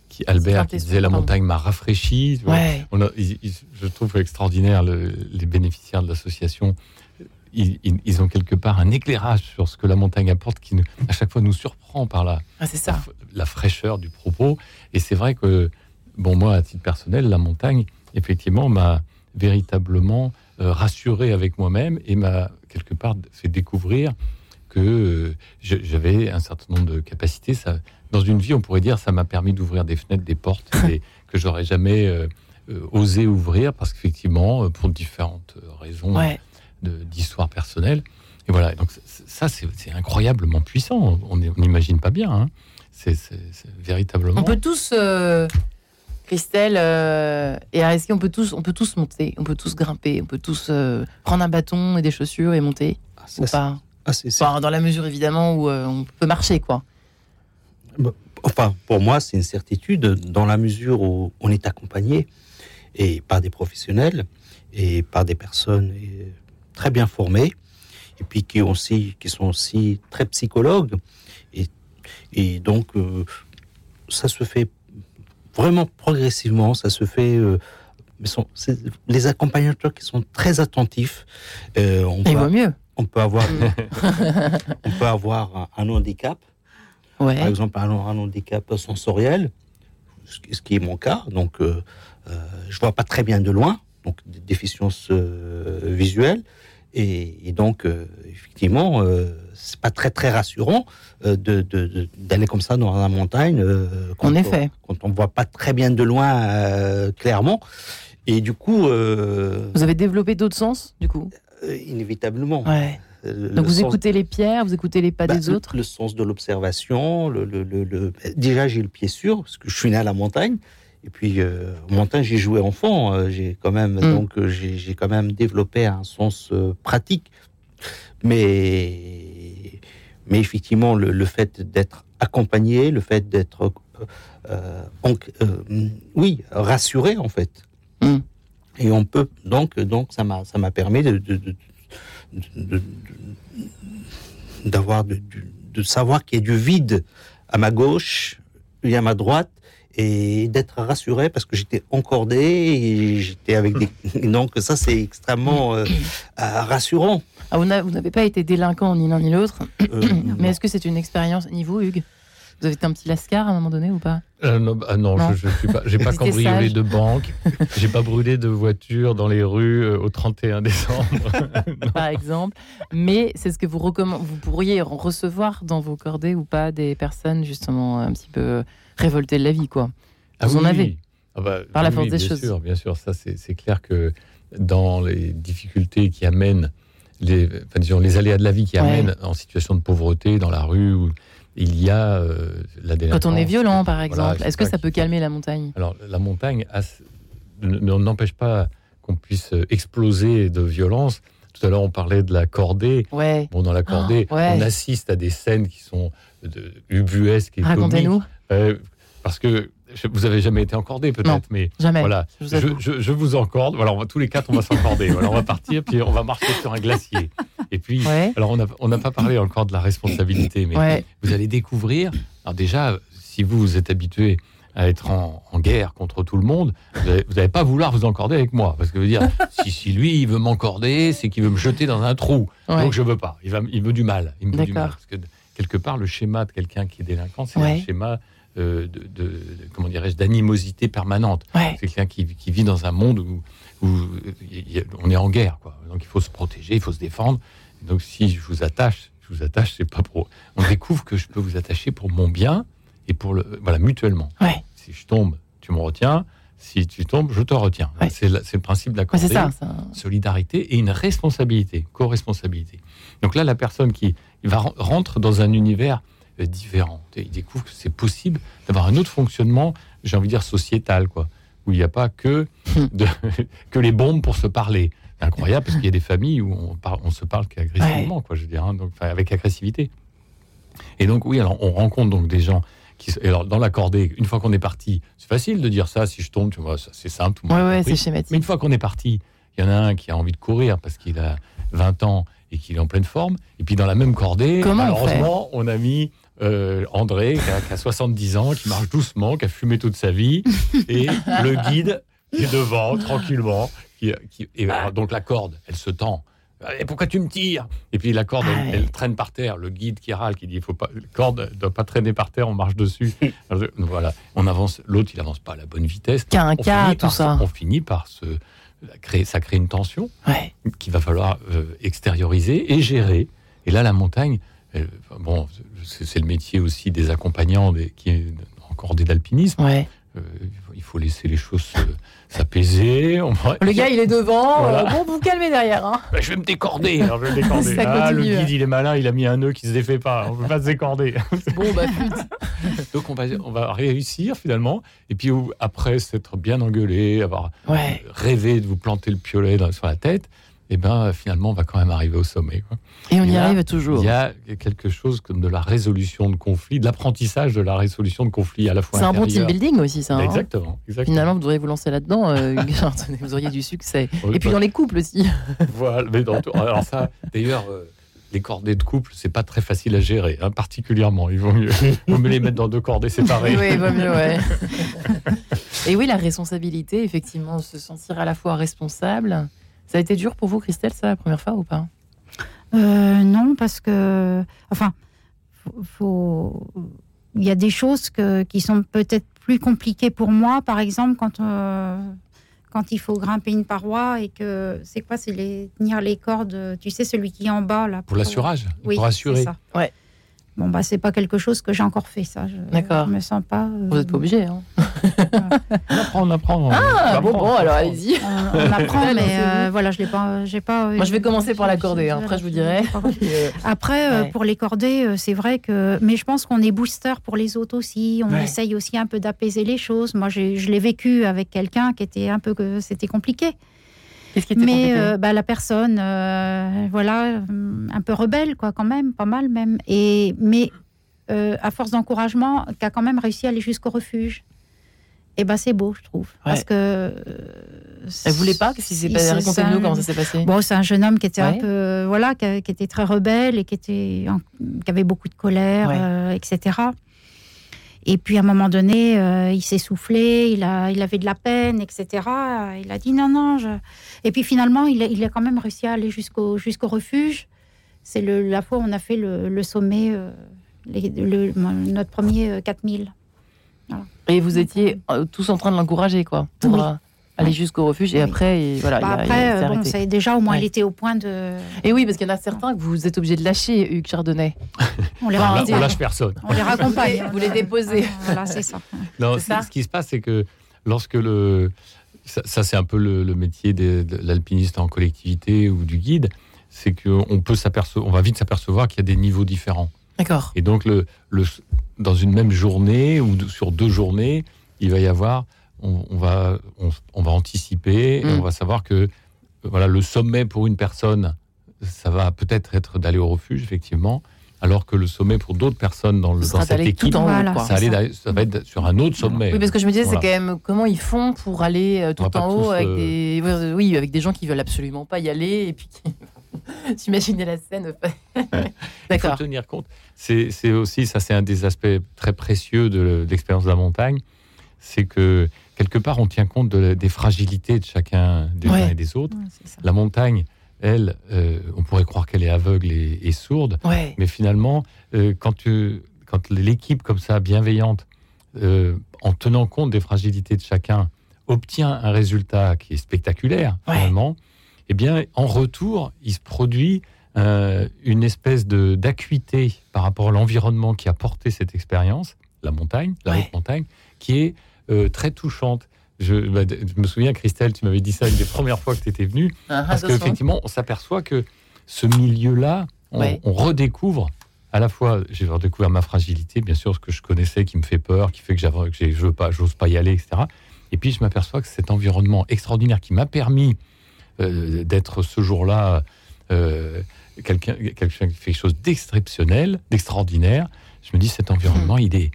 qui, Albert qui disait la montagne m'a rafraîchi. je trouve extraordinaire les bénéficiaires de l'association. Ils, ont quelque part un éclairage sur ce que la montagne apporte qui à chaque fois nous surprend par la, ah, ça. la, fraîcheur du propos. Et c'est vrai que, bon, moi, à titre personnel, la montagne, effectivement, m'a véritablement rassuré avec moi-même et m'a quelque part fait découvrir que euh, j'avais un certain nombre de capacités. Ça, dans une vie, on pourrait dire, ça m'a permis d'ouvrir des fenêtres, des portes que j'aurais jamais euh, euh, osé ouvrir parce qu'effectivement, pour différentes raisons d'histoire personnelle. Et voilà. Donc ça, c'est incroyablement puissant. On n'imagine pas bien. Hein. C'est véritablement. On peut tous. Christelle et Areski, on peut tous, on peut tous monter, on peut tous grimper, on peut tous prendre un bâton et des chaussures et monter. Ah, ah, dans la mesure évidemment où euh, on peut marcher, quoi. Bah, enfin, pour moi, c'est une certitude dans la mesure où on est accompagné et par des professionnels et par des personnes euh, très bien formées et puis qui, aussi, qui sont aussi très psychologues. Et, et donc, euh, ça se fait vraiment progressivement, ça se fait. mais sont, les accompagnateurs qui sont très attentifs. on Il vaut mieux on peut avoir, on peut avoir un, handicap, par exemple un, handicap sensoriel, ce qui est mon cas. Donc, euh, euh, je vois pas très bien de loin, donc des déficiences euh, visuelles, et, donc effectivement, c'est pas très très rassurant de, d'aller comme ça dans la montagne. en effet, quand on voit pas très bien de loin clairement. Et du coup, vous avez développé d'autres sens, du coup? euh, inévitablement. Euh, Donc vous écoutez les pierres, vous écoutez les pas bah, des autres Le sens de l'observation. Le, le, Déjà, j'ai le pied sûr, parce que je suis né à la montagne. Et puis, euh, montagne, j'ai joué enfant. j'ai quand même, mm. donc, j'ai quand même développé un sens pratique. Mais, mais effectivement, le, fait d'être accompagné, le fait d'être, oui, rassuré, en fait. Mm. Et on peut donc donc ça m'a ça m'a permis de, de, de, de- d'avoir de, de- de savoir qu'il y a du vide à ma gauche et à ma droite et d'être rassuré parce que j'étais encordé et j'étais avec des donc ça c'est extrêmement euh, euh, rassurant. Ah, vous n'avez pas été délinquant ni l'un ni l'autre, Euh, mais est-ce que c'est une expérience niveau Hugues? Vous avez été un petit lascar à un moment donné ou pas? Euh, non, bah, non, Non. je, suis pas. J'ai pas cambriolé de banque. J'ai pas brûlé de voiture dans les rues euh, au 31 décembre. par exemple. Mais c'est ce que vous recommandez. Vous pourriez recevoir dans vos cordées ou pas des personnes justement un petit peu révoltées de la vie, quoi. Vous en avez. Ah bah, Par la oui, force des bien choses. Sûr, bien sûr, ça c'est c'est clair que dans les difficultés qui amènent les, enfin, disons, les aléas de la vie qui Ouais. amènent en situation de pauvreté dans la rue où il y a euh, la délinquance. Quand on est violent, par exemple, est-ce que ça peut calmer la montagne? Alors, la montagne n'empêche pas qu'on puisse euh, exploser de violence. Tout à l'heure, on parlait de la cordée. Ouais. Bon, dans la cordée, Ah, ouais. on assiste à des scènes qui sont de, ubuesques et Racontez-nous. Euh, parce que je- vous avez jamais été encordé, peut-être, mais jamais, voilà, je vous je, vous encorde. Voilà, on va tous les quatre, on va s'encorder. voilà, on va partir, puis on va marcher sur un glacier. Et puis, Ouais. alors on n'a on pas parlé encore de la responsabilité, mais Ouais. vous allez découvrir. Alors déjà, si vous vous êtes habitué à être en, en guerre contre tout le monde, vous n'allez pas vouloir vous encorder avec moi. Parce que veut dire, si, si lui, il veut m'encorder, c'est qu'il veut me jeter dans un trou. Ouais. Donc je veux pas. Il, va, il veut du mal. Il me veut du mal. Parce que quelque part, le schéma de quelqu'un qui est délinquant, c'est Ouais. un schéma de, de- comment dirais-je, d'animosité permanente. Ouais. C'est quelqu'un qui, qui vit dans un monde où, où on est en guerre. Quoi. Donc il faut se protéger, il faut se défendre. Donc si je vous attache, je vous attache, c'est pas pour. On découvre que je peux vous attacher pour mon bien et pour le. Voilà, mutuellement. Ouais. Si je tombe, tu me retiens. Si tu tombes, je te retiens. Ouais. C'est le principe de la Ouais, c'est cordée ça. ça. solidarité et une responsabilité, co-responsabilité. Donc là, la personne qui va ren- rentre dans un univers euh, différent. Et il découvre que c'est possible d'avoir un autre fonctionnement, j'ai envie de dire sociétal, quoi, où il n'y a pas que, de- que les bombes pour se parler. C'est incroyable parce qu'il y a des familles où on, par- on se parle qu'agressivement, quoi, je veux dire, hein, donc, avec agressivité. Et donc, oui, alors on rencontre donc des gens qui. et alors, dans la cordée, une fois qu'on est parti, c'est facile de dire ça, si je tombe, tu vois, c'est simple. tout Ouais, ouais, c'est schématique. Mais une fois qu'on est parti, il y en a un qui a envie de courir parce qu'il a 20 ans et qu'il est en pleine forme. Et puis dans la même cordée, Comment on malheureusement, on, a mis euh, André qui a, qui a 70 ans, qui marche doucement, qui a fumé toute sa vie, et le guide qui est devant, tranquillement. Qui, qui- et alors, donc la corde, elle se tend. Et pourquoi tu me tires? Et puis la corde, elle, Ah elle traîne par terre. Le guide qui râle, qui dit faut pas, la corde ne doit pas traîner par terre, on marche dessus. Voilà, on avance. L'autre, il avance pas à la bonne vitesse. Qu'un On cas, tout par ça. On finit par se créer, ça crée une tension Ouais. qu'il va falloir euh, extérioriser et gérer. Et là, la montagne, bon, c'est le métier aussi des accompagnants des, qui est en cordée d'alpinisme. Ouais. Euh, il faut laisser les choses se- s'apaiser. On Le gars, il est devant. Voilà. euh, bon, vous calmez derrière. Hein. Bah, je vais me décorder. alors je vais me décorder. Ah, le guide, il est malin, il a mis un nœud qui se défait pas. On peut pas se décorder. Bon, bah. Donc on va, on va réussir finalement. Et puis après s'être bien engueulé, avoir Ouais. rêvé de vous planter le piolet dans- sur la tête, et ben finalement on va quand même arriver au sommet. quoi. Et on y là, arrive toujours. Il y a quelque chose comme de la résolution de conflits, de l'apprentissage de la résolution de conflits à la fois. C'est un bon team building aussi, ça. hein. Exactement. Finalement, vous devriez vous lancer là-dedans. euh, vous auriez du succès. Oui, Et puis bah- dans les couples aussi. Voilà, mais dans tout- alors ça, d'ailleurs, euh, les cordées de couple, c'est pas très facile à gérer, hein, particulièrement. Il vaut mieux, vaut mieux les mettre dans deux cordées séparées. Oui, il vaut mieux, ouais. Et oui, la responsabilité, effectivement, se sentir à la fois responsable. Ça a été dur pour vous, Christelle, ça, la première fois ou pas? Euh, non, parce que, enfin, faut- faut- il y a des choses que- qui sont peut-être plus compliquées pour moi. Par exemple, quand euh, quand il faut grimper une paroi et que c'est quoi, c'est les tenir les cordes. Tu sais, celui qui est en bas là. Pour l'assurage, Oui, pour assurer. ça. Ouais. Bon bah c'est pas quelque chose que j'ai encore fait ça. Je, D'accord. Je me sens pas. euh, Vous n'êtes pas obligé. Hein. On apprend, on apprend. Ah, on bon, apprend, bon, on alors allez-y. On, on apprend, mais euh, voilà, je l'ai pas, j'ai pas. Moi, je vais commencer par la cordée, hein, après, je vous dirai. Après, euh, Ouais. pour les cordées, euh, c'est vrai que. Mais je pense qu'on est booster pour les autres aussi. On Ouais. essaye aussi un peu d'apaiser les choses. Moi, je l'ai vécu avec quelqu'un qui était un peu. que C'était compliqué. Qu'est-ce qui était Mais euh, bah, la personne, euh, voilà, un peu rebelle, quoi, quand même, pas mal même. Et, mais euh, à force d'encouragement, qui a quand même réussi à aller jusqu'au refuge. eh ben c'est beau, je trouve. Parce que. Elle voulait pas Qu'est-ce qui s'est passé? Racontez-nous comment ça s'est passé. Bon, c'est un jeune homme qui était un peu. Voilà, qui, était très rebelle et qui, était, qui avait beaucoup de colère, etc. Et puis à un moment donné, euh, il s'est soufflé, il, a, il avait de la peine, etc. Il a dit non, non. Je... Et puis finalement, il a, il a quand même réussi à aller jusqu'au jusqu'au refuge. C'est la fois où on a fait le, sommet, le, notre premier 4000. Et vous étiez euh, tous en train de l'encourager, quoi, pour euh, aller jusqu'au refuge. Et après, et voilà. Bah après, euh, bon, ça, déjà, au moins, il était au point de. Et oui, parce qu'il y en a certains que vous êtes obligé de lâcher, Hugues Chardonnay. on les on, lâche personne. On les raccompagne. vous les déposez. Voilà, c'est ça. Non, ça. ce qui se passe, c'est que lorsque le. Ça, c'est un peu le, métier de, l'alpiniste en collectivité ou du guide, c'est qu'on peut s'apercevoir, on va vite s'apercevoir qu'il y a des niveaux différents. D'accord. Et donc, le, le, dans une même journée ou sur deux journées, il va y avoir, on, va, on, va anticiper, et mm. on va savoir que voilà, le sommet pour une personne, ça va peut-être être, d'aller au refuge, effectivement, alors que le sommet pour d'autres personnes dans, le, dans cette équipe, tout en haut, ça, ça, va être sur un autre sommet. Oui, parce que je me disais, c'est quand même comment ils font pour aller euh, tout en haut avec, des, oui, avec des gens qui veulent absolument pas y aller et puis qui J'imaginais la scène. Il faut tenir compte. C'est aussi, ça c'est un des aspects très précieux de l'expérience de la montagne, c'est que quelque part on tient compte des fragilités de chacun des uns et des autres. la montagne, elle, euh, on pourrait croire qu'elle est aveugle et, sourde, mais finalement, euh, quand, quand l'équipe comme ça, bienveillante, euh, en tenant compte des fragilités de chacun, obtient un résultat qui est spectaculaire, finalement, eh bien, en retour, il se produit euh, une espèce de d'acuité par rapport à l'environnement qui a porté cette expérience, la montagne, la haute montagne, qui est euh, très touchante. Bah, je, me souviens, Christelle, tu m'avais dit ça une des premières fois que tu étais venue, ah, parce qu'effectivement, on s'aperçoit que ce milieu-là, on, redécouvre à la fois, j'ai redécouvert ma fragilité, bien sûr, ce que je connaissais qui me fait peur, qui fait que, que je veux pas, j'ose pas y aller, etc. Et puis je m'aperçois que cet environnement extraordinaire qui m'a permis euh, d'être ce jour-là euh, quelqu'un qui fait quelque chose d'exceptionnel, d'extraordinaire. Je me dis, cet environnement, il est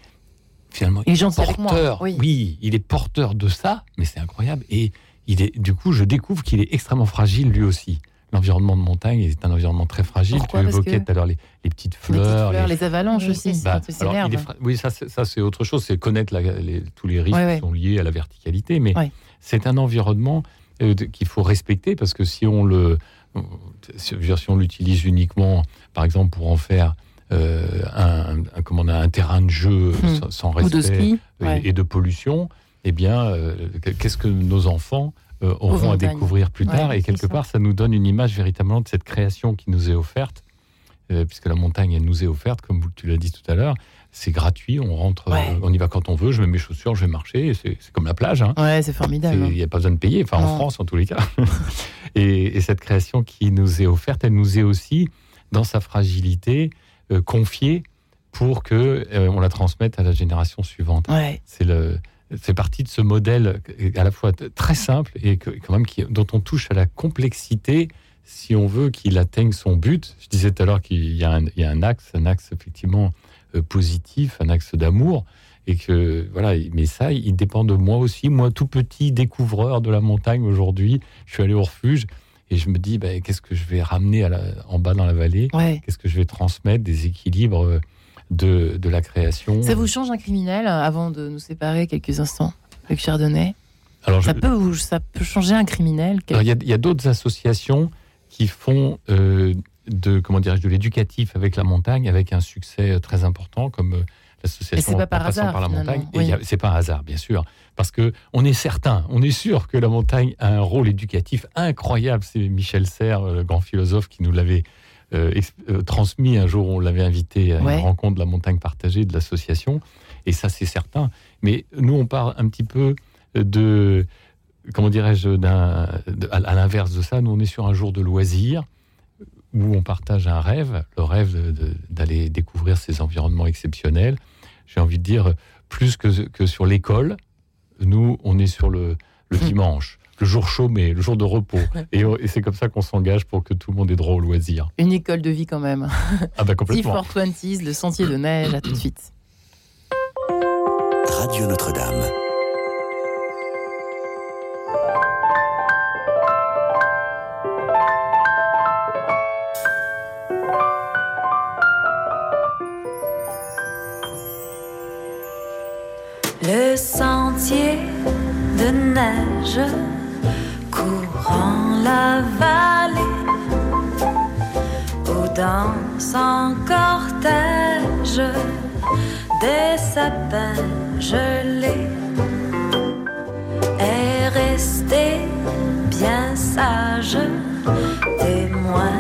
finalement il porteur. oui. il est porteur de ça, mais c'est incroyable. Et il est, du coup, je découvre qu'il est extrêmement fragile lui aussi. L'environnement de montagne est un environnement très fragile. tu évoquais tout à l'heure les, petites fleurs, les, avalanches aussi. Bah, oui, ça, ça c'est autre chose, c'est connaître tous les risques qui sont liés à la verticalité. Mais c'est un environnement euh, qu'il faut respecter parce que si on le si on l'utilise uniquement, par exemple, pour en faire euh, un, comment on a, un terrain de jeu hmm. sans, respect et, de pollution, eh bien, euh, qu'est-ce que nos enfants auront à découvrir plus tard? Et quelque part, ça nous donne une image véritablement de cette création qui nous est offerte, puisque la montagne, elle nous est offerte, comme tu l'as dit tout à l'heure c'est gratuit, on rentre, euh, on y va quand on veut, je mets mes chaussures, je vais marcher, c'est comme la plage. Hein. Ouais, c'est formidable. Il n'y a pas besoin de payer, enfin en France en tous les cas. et, cette création qui nous est offerte, elle nous est aussi, dans sa fragilité, euh, confiée pour que euh, on la transmette à la génération suivante. C'est le c'est partie de ce modèle à la fois très simple et que, quand même qui, dont on touche à la complexité si on veut qu'il atteigne son but. Je disais tout à l'heure qu'il y, a un axe, un axe effectivement euh, positif, un axe d'amour. Et que, voilà, mais ça, il dépend de moi aussi. Moi, tout petit découvreur de la montagne aujourd'hui, je suis allé au refuge et je me dis, ben, qu'est-ce que je vais ramener à en bas dans la vallée? Qu'est-ce que je vais transmettre Des équilibres euh, de, de, la création? Ça vous change un criminel euh, avant de nous séparer quelques instants, avec Chardonnay? Alors, ça, peut, ça peut changer un criminel Il y a, d'autres associations qui font de comment dirais-je de l'éducatif avec la montagne avec un succès euh, très important comme euh, l'association pas par, hasard, par la montagne c'est pas un hasard bien sûr. Parce que on est certain on est sûr que la montagne a un rôle éducatif incroyable. C'est Michel Serres le grand philosophe qui nous l'avait euh, transmis un jour. On l'avait invité à une rencontre de la montagne partagée de l'association. Et ça c'est certain. Mais nous on parle un petit peu de comment dirais-je à l'inverse de ça. Nous on est sur un jour de loisir où on partage un rêve, le rêve d'aller découvrir ces environnements exceptionnels. J'ai envie de dire, plus que, que sur l'école, nous, on est sur le, le hmm. dimanche, le jour chômé, le jour de repos. Et, c'est comme ça qu'on s'engage pour que tout le monde ait droit au loisir. Une école de vie quand même. Ah bah complètement. T420, le sentier de neige, à tout de suite. Radio Notre-Dame. Neige courant la vallée où danse en cortège des sapins gelés est resté bien sage témoin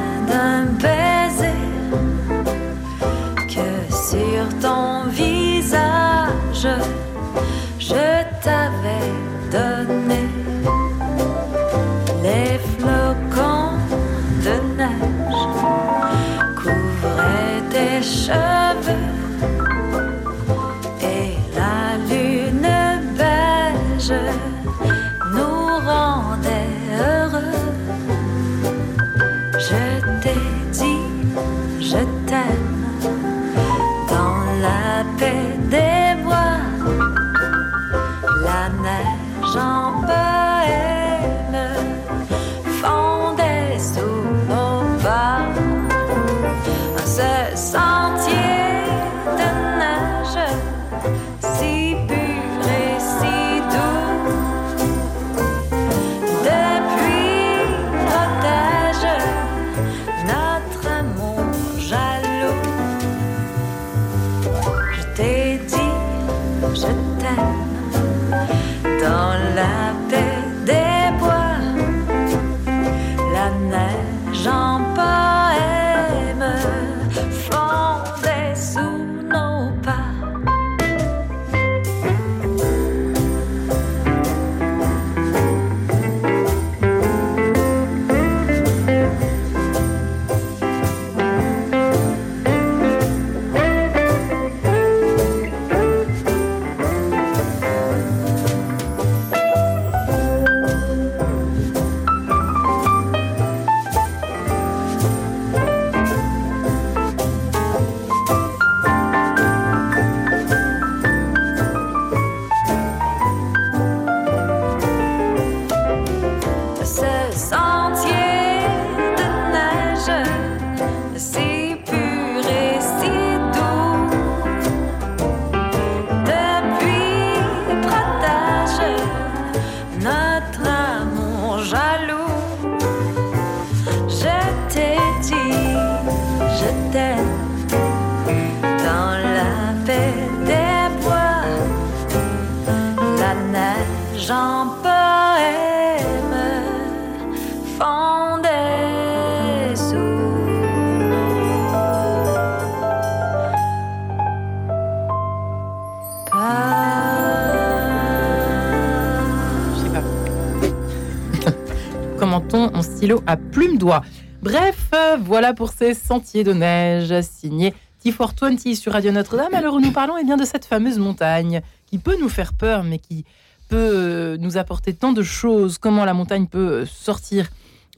À plume doigt. Bref, euh, voilà pour ces sentiers de neige signés T420 sur Radio Notre-Dame. Alors nous parlons eh bien, de cette fameuse montagne qui peut nous faire peur, mais qui peut euh, nous apporter tant de choses. Comment la montagne peut sortir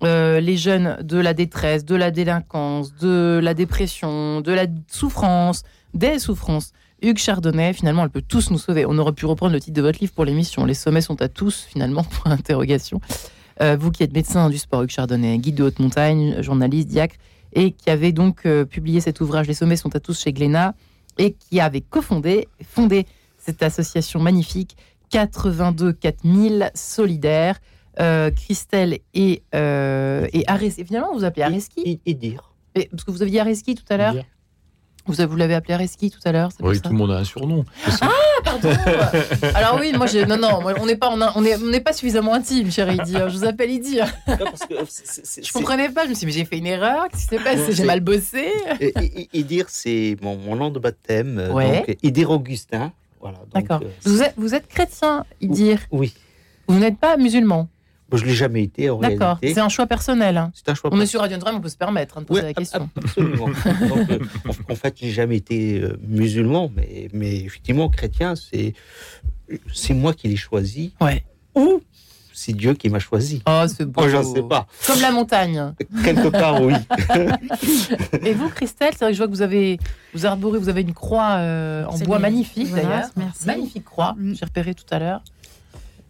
euh, les jeunes de la détresse, de la délinquance, de la dépression, de la souffrance, des souffrances? Hugues Chardonnay, finalement, elle peut tous nous sauver. On aurait pu reprendre le titre de votre livre pour l'émission. Les sommets sont à tous, finalement, pour interrogation. Euh, vous qui êtes médecin du sport, Hugues Chardonnay, guide de haute montagne, journaliste, diacre, et qui avait donc euh, publié cet ouvrage Les sommets sont à tous chez Glénat, et qui avait cofondé, fondé cette association magnifique 82 4000 solidaires. Euh, Christelle et, euh, et Areski. Finalement, vous vous appelez Areski Et, dire. Et- Parce que vous aviez Areski tout à l'heure. Vous, avez- vous l'avez appelé Areski tout à l'heure. Oui, tout le monde a un surnom. Ah, pardon Alors oui, moi, non, non, on n'est pas, on a- on est, on n'est pas suffisamment intime, cher Idir. Je vous appelle Idir. Je comprenais pas. Je me suis dit, mais j'ai fait une erreur. Qu'est-ce qui s'est passé? J'ai mal bossé. Idir, c'est mon, mon nom de baptême. euh, Ouais. Donc, Idir Augustin. Voilà, D'accord. euh, Vous êtes, vous êtes chrétien, Idir? Oui. Vous n'êtes pas musulman? Bon, je ne l'ai jamais été en D'accord. réalité. C'est un choix personnel. hein. C'est un choix On est personnel. sur Radio Notre-Dame, on peut se permettre hein, de poser Ouais, la question. Absolument. Donc, euh, en, en fait, j'ai jamais été euh, musulman, mais, mais effectivement, chrétien, c'est moi qui l'ai choisi. Ouais. Ou c'est Dieu qui m'a choisi. Oh, c'est beau. Moi, j'en sais pas. Comme la montagne. Quelque part, oui. Et vous, Christelle, c'est vrai que je vois que vous avez, vous arborez, vous avez une croix euh, en bois magnifique voilà, d'ailleurs. merci. Magnifique croix, Mm. j'ai repéré tout à l'heure,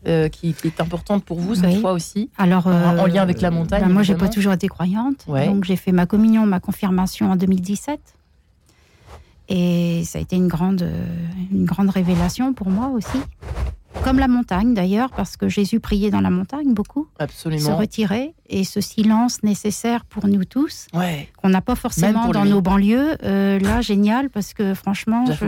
euh, qui, qui est importante pour vous cette Oui. fois aussi. Alors, En- en euh, lien avec la montagne, ben, moi, j'ai pas toujours été croyante. Ouais. Donc, j'ai fait ma communion, ma confirmation en 2017. Et ça a été une grande, euh, une grande révélation pour moi aussi. Comme la montagne d'ailleurs, parce que Jésus priait dans la montagne beaucoup. Absolument. Se retirer et ce silence nécessaire pour nous tous, ouais. qu'on n'a pas forcément dans lui. nos banlieues. Euh, là, génial, parce que franchement, je,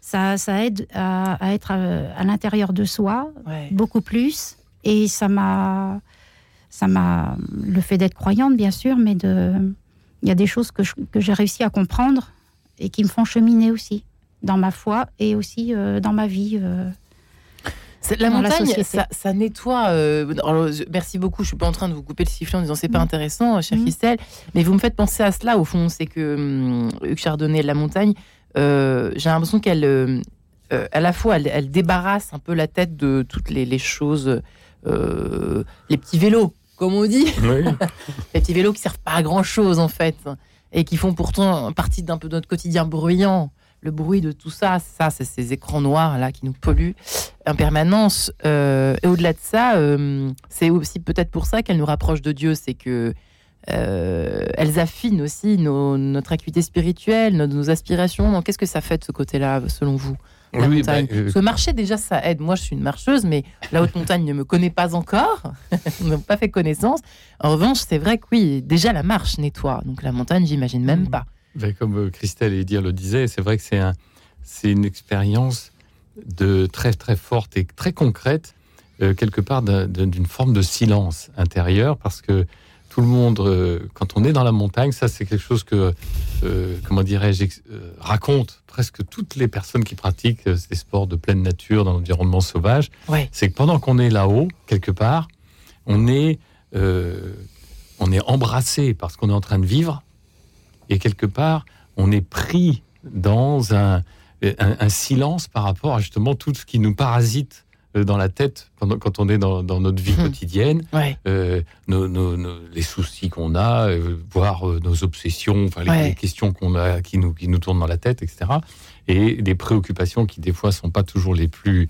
ça, ça, aide à, à être à, à l'intérieur de soi ouais. beaucoup plus. Et ça m'a, ça m'a, le fait d'être croyante, bien sûr, mais de, il y a des choses que, je, que j'ai réussi à comprendre et qui me font cheminer aussi dans ma foi et aussi euh, dans ma vie. Euh, la montagne, la ça, ça, nettoie. Euh, alors, merci beaucoup. Je suis pas en train de vous couper le sifflet en disant c'est pas Mm. intéressant, chère mmh. Christelle, mais vous me faites penser à cela au fond. C'est que hum, Hugues Chardonnay, la montagne, euh, j'ai l'impression qu'elle, euh, à la fois, elle, elle, débarrasse un peu la tête de toutes les, les choses, euh, les petits vélos, comme on dit, oui. les petits vélos qui servent pas à grand chose en fait et qui font pourtant partie d'un peu de notre quotidien bruyant le bruit de tout ça, ça, c'est ces écrans noirs là qui nous polluent en permanence. Euh, et au-delà de ça, euh, c'est aussi peut-être pour ça qu'elles nous rapprochent de Dieu, c'est que euh, elles affinent aussi nos, notre acuité spirituelle, nos, nos aspirations. Donc, qu'est-ce que ça fait de ce côté-là, selon vous la oui, montagne? bah, euh, Parce que marcher, déjà, ça aide. Moi, je suis une marcheuse, mais la haute montagne ne me connaît pas encore. Nous n'avons pas fait connaissance. En revanche, c'est vrai que oui, déjà, la marche nettoie. Donc, la montagne, j'imagine même pas. Ben, comme Christelle et Dire le disaient, c'est vrai que c'est un, c'est une expérience de très très forte et très concrète, euh, quelque part d'une forme de silence intérieur, parce que tout le monde, euh, quand on est dans la montagne, ça c'est quelque chose que, euh, comment dirais-je, raconte presque toutes les personnes qui pratiquent euh, ces sports de pleine nature dans l'environnement sauvage. Ouais. C'est que pendant qu'on est là-haut, quelque part, on est, euh, on est embrassé par ce qu'on est en train de vivre et quelque part, on est pris dans un, un, un, silence par rapport à justement tout ce qui nous parasite euh, dans la tête pendant, quand on est dans, dans notre vie mmh. quotidienne, ouais. euh, nos, nos, nos, les soucis qu'on a, euh, voire nos obsessions, enfin, les, ouais. les, questions qu'on a qui nous, qui nous tournent dans la tête, etc. Et des préoccupations qui, des fois, sont pas toujours les plus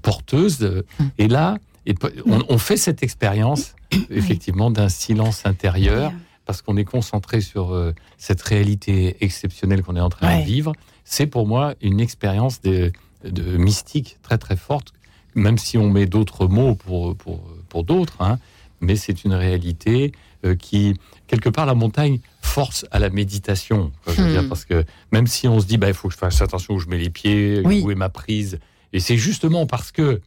porteuses. Mmh. Et là, et, on, on, fait cette expérience, effectivement, d'un silence intérieur parce qu'on est concentré sur euh, cette réalité exceptionnelle qu'on est en train ouais. de vivre. C'est pour moi une expérience de, de, mystique très très forte, même si on met d'autres mots pour, pour, pour d'autres, hein, mais c'est une réalité euh, qui, quelque part, la montagne force à la méditation. Quoi, hmm. dire, parce que même si on se dit, il bah, faut que je fasse attention où je mets les pieds, oui. où est ma prise, et c'est justement parce que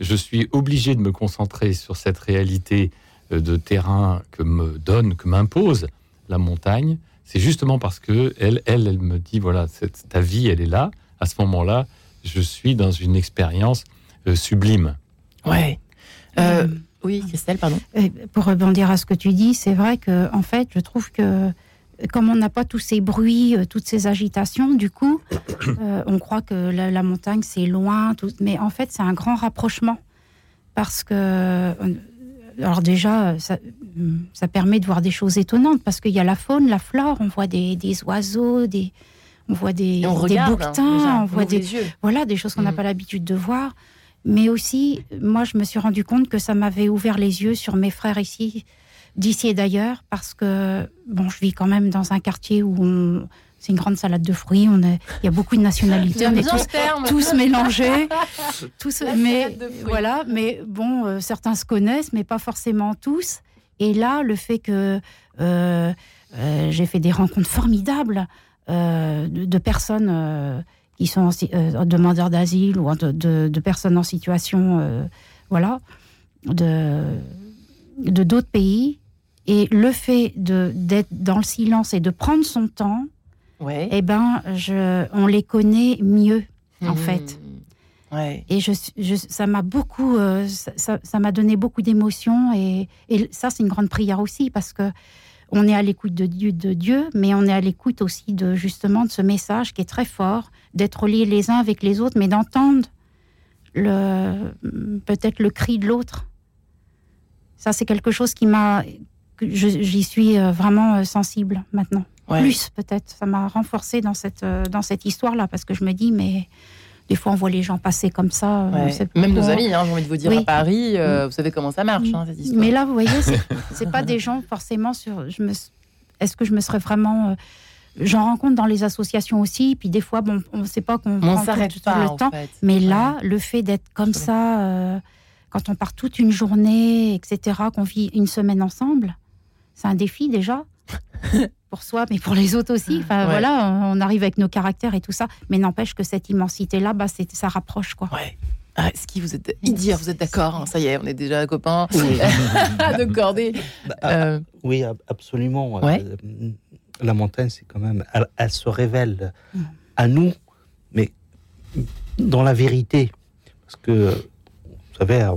je suis obligé de me concentrer sur cette réalité de terrain que me donne, que m'impose la montagne, c'est justement parce que elle, elle, elle me dit voilà, cette, ta vie, elle est là. À ce moment-là, je suis dans une expérience euh, sublime. Ouais. Euh, mmh. Oui, Christelle, pardon. Pour rebondir à ce que tu dis, c'est vrai que en fait, je trouve que comme on n'a pas tous ces bruits, euh, toutes ces agitations, du coup, euh, on croit que la, la montagne c'est loin, tout, mais en fait, c'est un grand rapprochement parce que alors déjà, ça, ça, permet de voir des choses étonnantes parce qu'il y a la faune, la flore, on voit des, des oiseaux, des, on voit des, on des regarde, bouquetins, hein, on voit des, voilà, des choses qu'on n'a mmh. pas l'habitude de voir. Mais aussi, moi, je me suis rendu compte que ça m'avait ouvert les yeux sur mes frères ici, d'ici et d'ailleurs, parce que bon, je vis quand même dans un quartier où on, c'est une grande salade de fruits. On est, il y a beaucoup de nationalités. on est tous, tous mélangés. tous, mais voilà. Mais bon, euh, certains se connaissent, mais pas forcément tous. Et là, le fait que euh, euh, j'ai fait des rencontres formidables de, de, personnes qui sont en, demandeurs d'asile ou de, de, de, personnes en situation, voilà, de de d'autres pays. Et le fait d'être dans le silence et de prendre son temps, ouais. eh ben, je, on les connaît mieux, mmh. en fait. Ouais. Et je, je, ça m'a beaucoup, euh, ça m'a donné beaucoup d'émotions et, et, ça c'est une grande prière aussi parce que on est à l'écoute de Dieu, de Dieu, mais on est à l'écoute aussi de justement de ce message qui est très fort, d'être liés les uns avec les autres, mais d'entendre le peut-être le cri de l'autre. Ça c'est quelque chose qui m'a, j'y suis euh, vraiment sensible maintenant. Ouais. Plus peut-être, ça m'a renforcé dans cette euh, dans cette histoire là parce que je me dis mais des fois, on voit les gens passer comme ça. Ouais. Même nos amis, hein, j'ai envie de vous dire, oui. à Paris, euh, vous savez comment ça marche, hein, cette histoire. Mais là, vous voyez, c'est pas des gens forcément sur. Je me, est-ce que je me serais vraiment J'en rencontre dans les associations aussi, puis des fois, bon, on ne sait pas qu'on On prend s'arrête tout, pas, le temps. fait. Mais là, le fait d'être comme ça, euh, quand on part toute une journée, etc., qu'on vit une semaine ensemble, c'est un défi déjà. pour soi, mais pour les autres aussi. Enfin, Ouais. voilà, on arrive avec nos caractères et tout ça. Mais n'empêche que cette immensité-là, bah, c'est- ça rapproche, quoi. Ouais. Ah, ce qui vous êtes Idir, vous êtes d'accord hein, Ça y est, on est déjà copains de cordée. Bah, Euh, Oui, ab- absolument. Ouais. Euh, La montagne, c'est quand même. Elle, elle se révèle Mm. à nous, mais dans la vérité. Parce que, vous savez, à,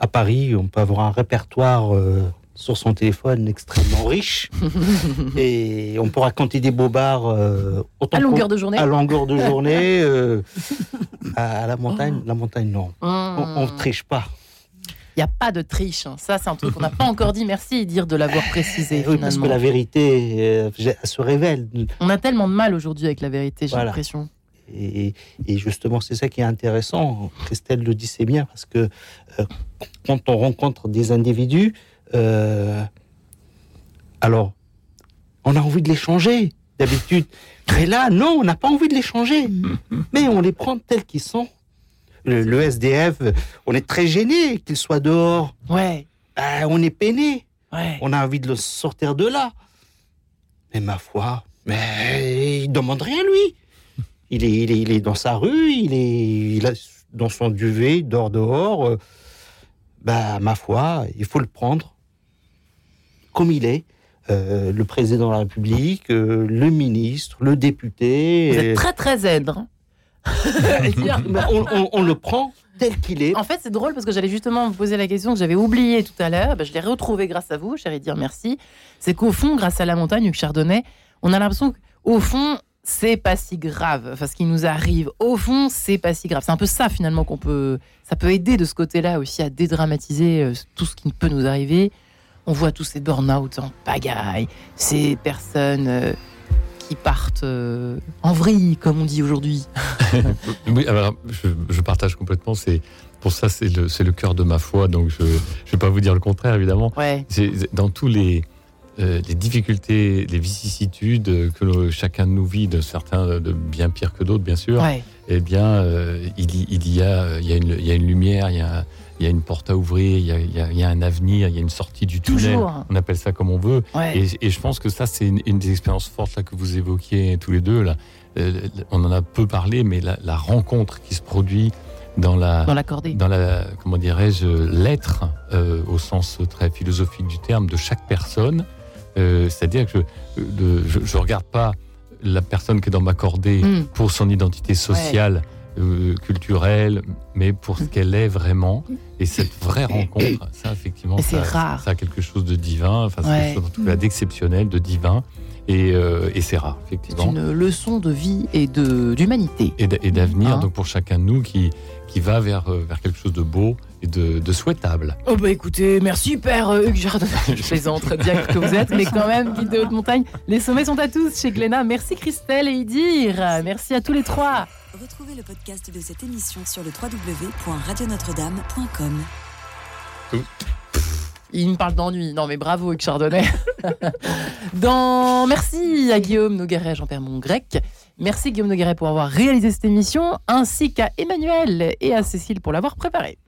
à Paris, on peut avoir un répertoire euh, sur son téléphone extrêmement riche. et on peut raconter des bobards euh, À longueur de journée. À longueur de journée. euh, à, à la montagne, la montagne, non. On ne triche pas. Il n'y a pas de triche. hein. Ça, c'est un truc qu'on n'a pas encore dit. Merci, dire de l'avoir précisé. Oui, parce que la vérité, euh, se révèle. On a tellement de mal aujourd'hui avec la vérité, j'ai Voilà. l'impression. Et, et justement, c'est ça qui est intéressant. Christelle le dit, c'est bien, parce que euh, quand on rencontre des individus, euh, alors, on a envie de les changer, d'habitude. Mais là, non, on n'a pas envie de les changer. Mais on les prend tels qu'ils sont. Le, le SDF, on est très gêné qu'il soit dehors. Ouais. Ah, on est peiné. Ouais. On a envie de le sortir de là. Mais ma foi, mais il demande rien, lui. Il est, il est, il est dans sa rue, il est il a, dans son duvet, il dort dehors. Euh, Bah, ma foi, il faut le prendre comme il est. Euh, le président de la République, euh, le ministre, le député. Vous euh, êtes très, très zen. hein. bah, on, on- on le prend tel qu'il est. En fait, c'est drôle parce que j'allais justement vous poser la question que j'avais oubliée tout à l'heure. Ben, je l'ai retrouvée grâce à vous, chérie, dire merci. C'est qu'au fond, grâce à la montagne, Hugues Chardonnay, on a l'impression qu'au fond, c'est pas si grave. Enfin, ce qui nous arrive, au fond, c'est pas si grave. C'est un peu ça finalement qu'on peut. Ça peut aider de ce côté-là aussi à dédramatiser euh, tout ce qui peut nous arriver. On voit tous ces burn-out en pagaille, ces personnes euh, qui partent euh, en vrille, comme on dit aujourd'hui. Oui, alors je, je partage complètement. C'est pour ça, c'est le, cœur de ma foi. Donc je ne vais pas vous dire le contraire, évidemment. Ouais. Dans tous les euh, les difficultés, les vicissitudes que le- chacun de nous vit, de certains de bien pire que d'autres, bien sûr. Ouais. Eh bien, il, y- il y a il y a une il y a une lumière, il y a il y a une porte à ouvrir, il y a, il y a- il y a un avenir, il y a une sortie du tunnel. Toujours. On appelle ça comme on veut. Ouais. Et, et je pense que ça, c'est une, une des expériences fortes là, que vous évoquiez tous les deux. Là. Euh, on en a peu parlé, mais la, la rencontre qui se produit dans la, Dans l'accordé. dans la comment dirais-je, l'être euh, au sens très philosophique du terme de chaque personne. Euh, C'est-à-dire que je, de- je, je regarde pas la personne qui est dans ma cordée Mm. pour son identité sociale, euh, culturelle, mais pour ce qu'elle est vraiment. Et cette vraie rencontre, ça effectivement, ça, rare. ça a quelque chose de divin, enfin c'est Ouais. quelque chose en tout cas d'exceptionnel, de divin, et, euh, et c'est rare C'est effectivement. une leçon de vie et de d'humanité. Et d'a- et d'avenir, Hein. donc pour chacun de nous qui, qui va vers, euh, vers quelque chose de beau et de, de souhaitable. Oh bah écoutez, merci Père euh, Hugues Jardin. Je plaisante très bien que vous êtes, mais quand même, guide de haute montagne, les sommets sont à tous chez Glénat. Merci Christelle et Idir. Merci à tous les trois. Retrouvez le podcast de cette émission sur le www.radionotre-dame.com. Il me parle d'ennui. Non mais bravo Hugues Chardonnay. Merci à Guillaume Nogueret, Jean-Pierre Mongrec. Merci Guillaume Nogueret pour avoir réalisé cette émission, ainsi qu'à Emmanuel et à Cécile pour l'avoir préparée.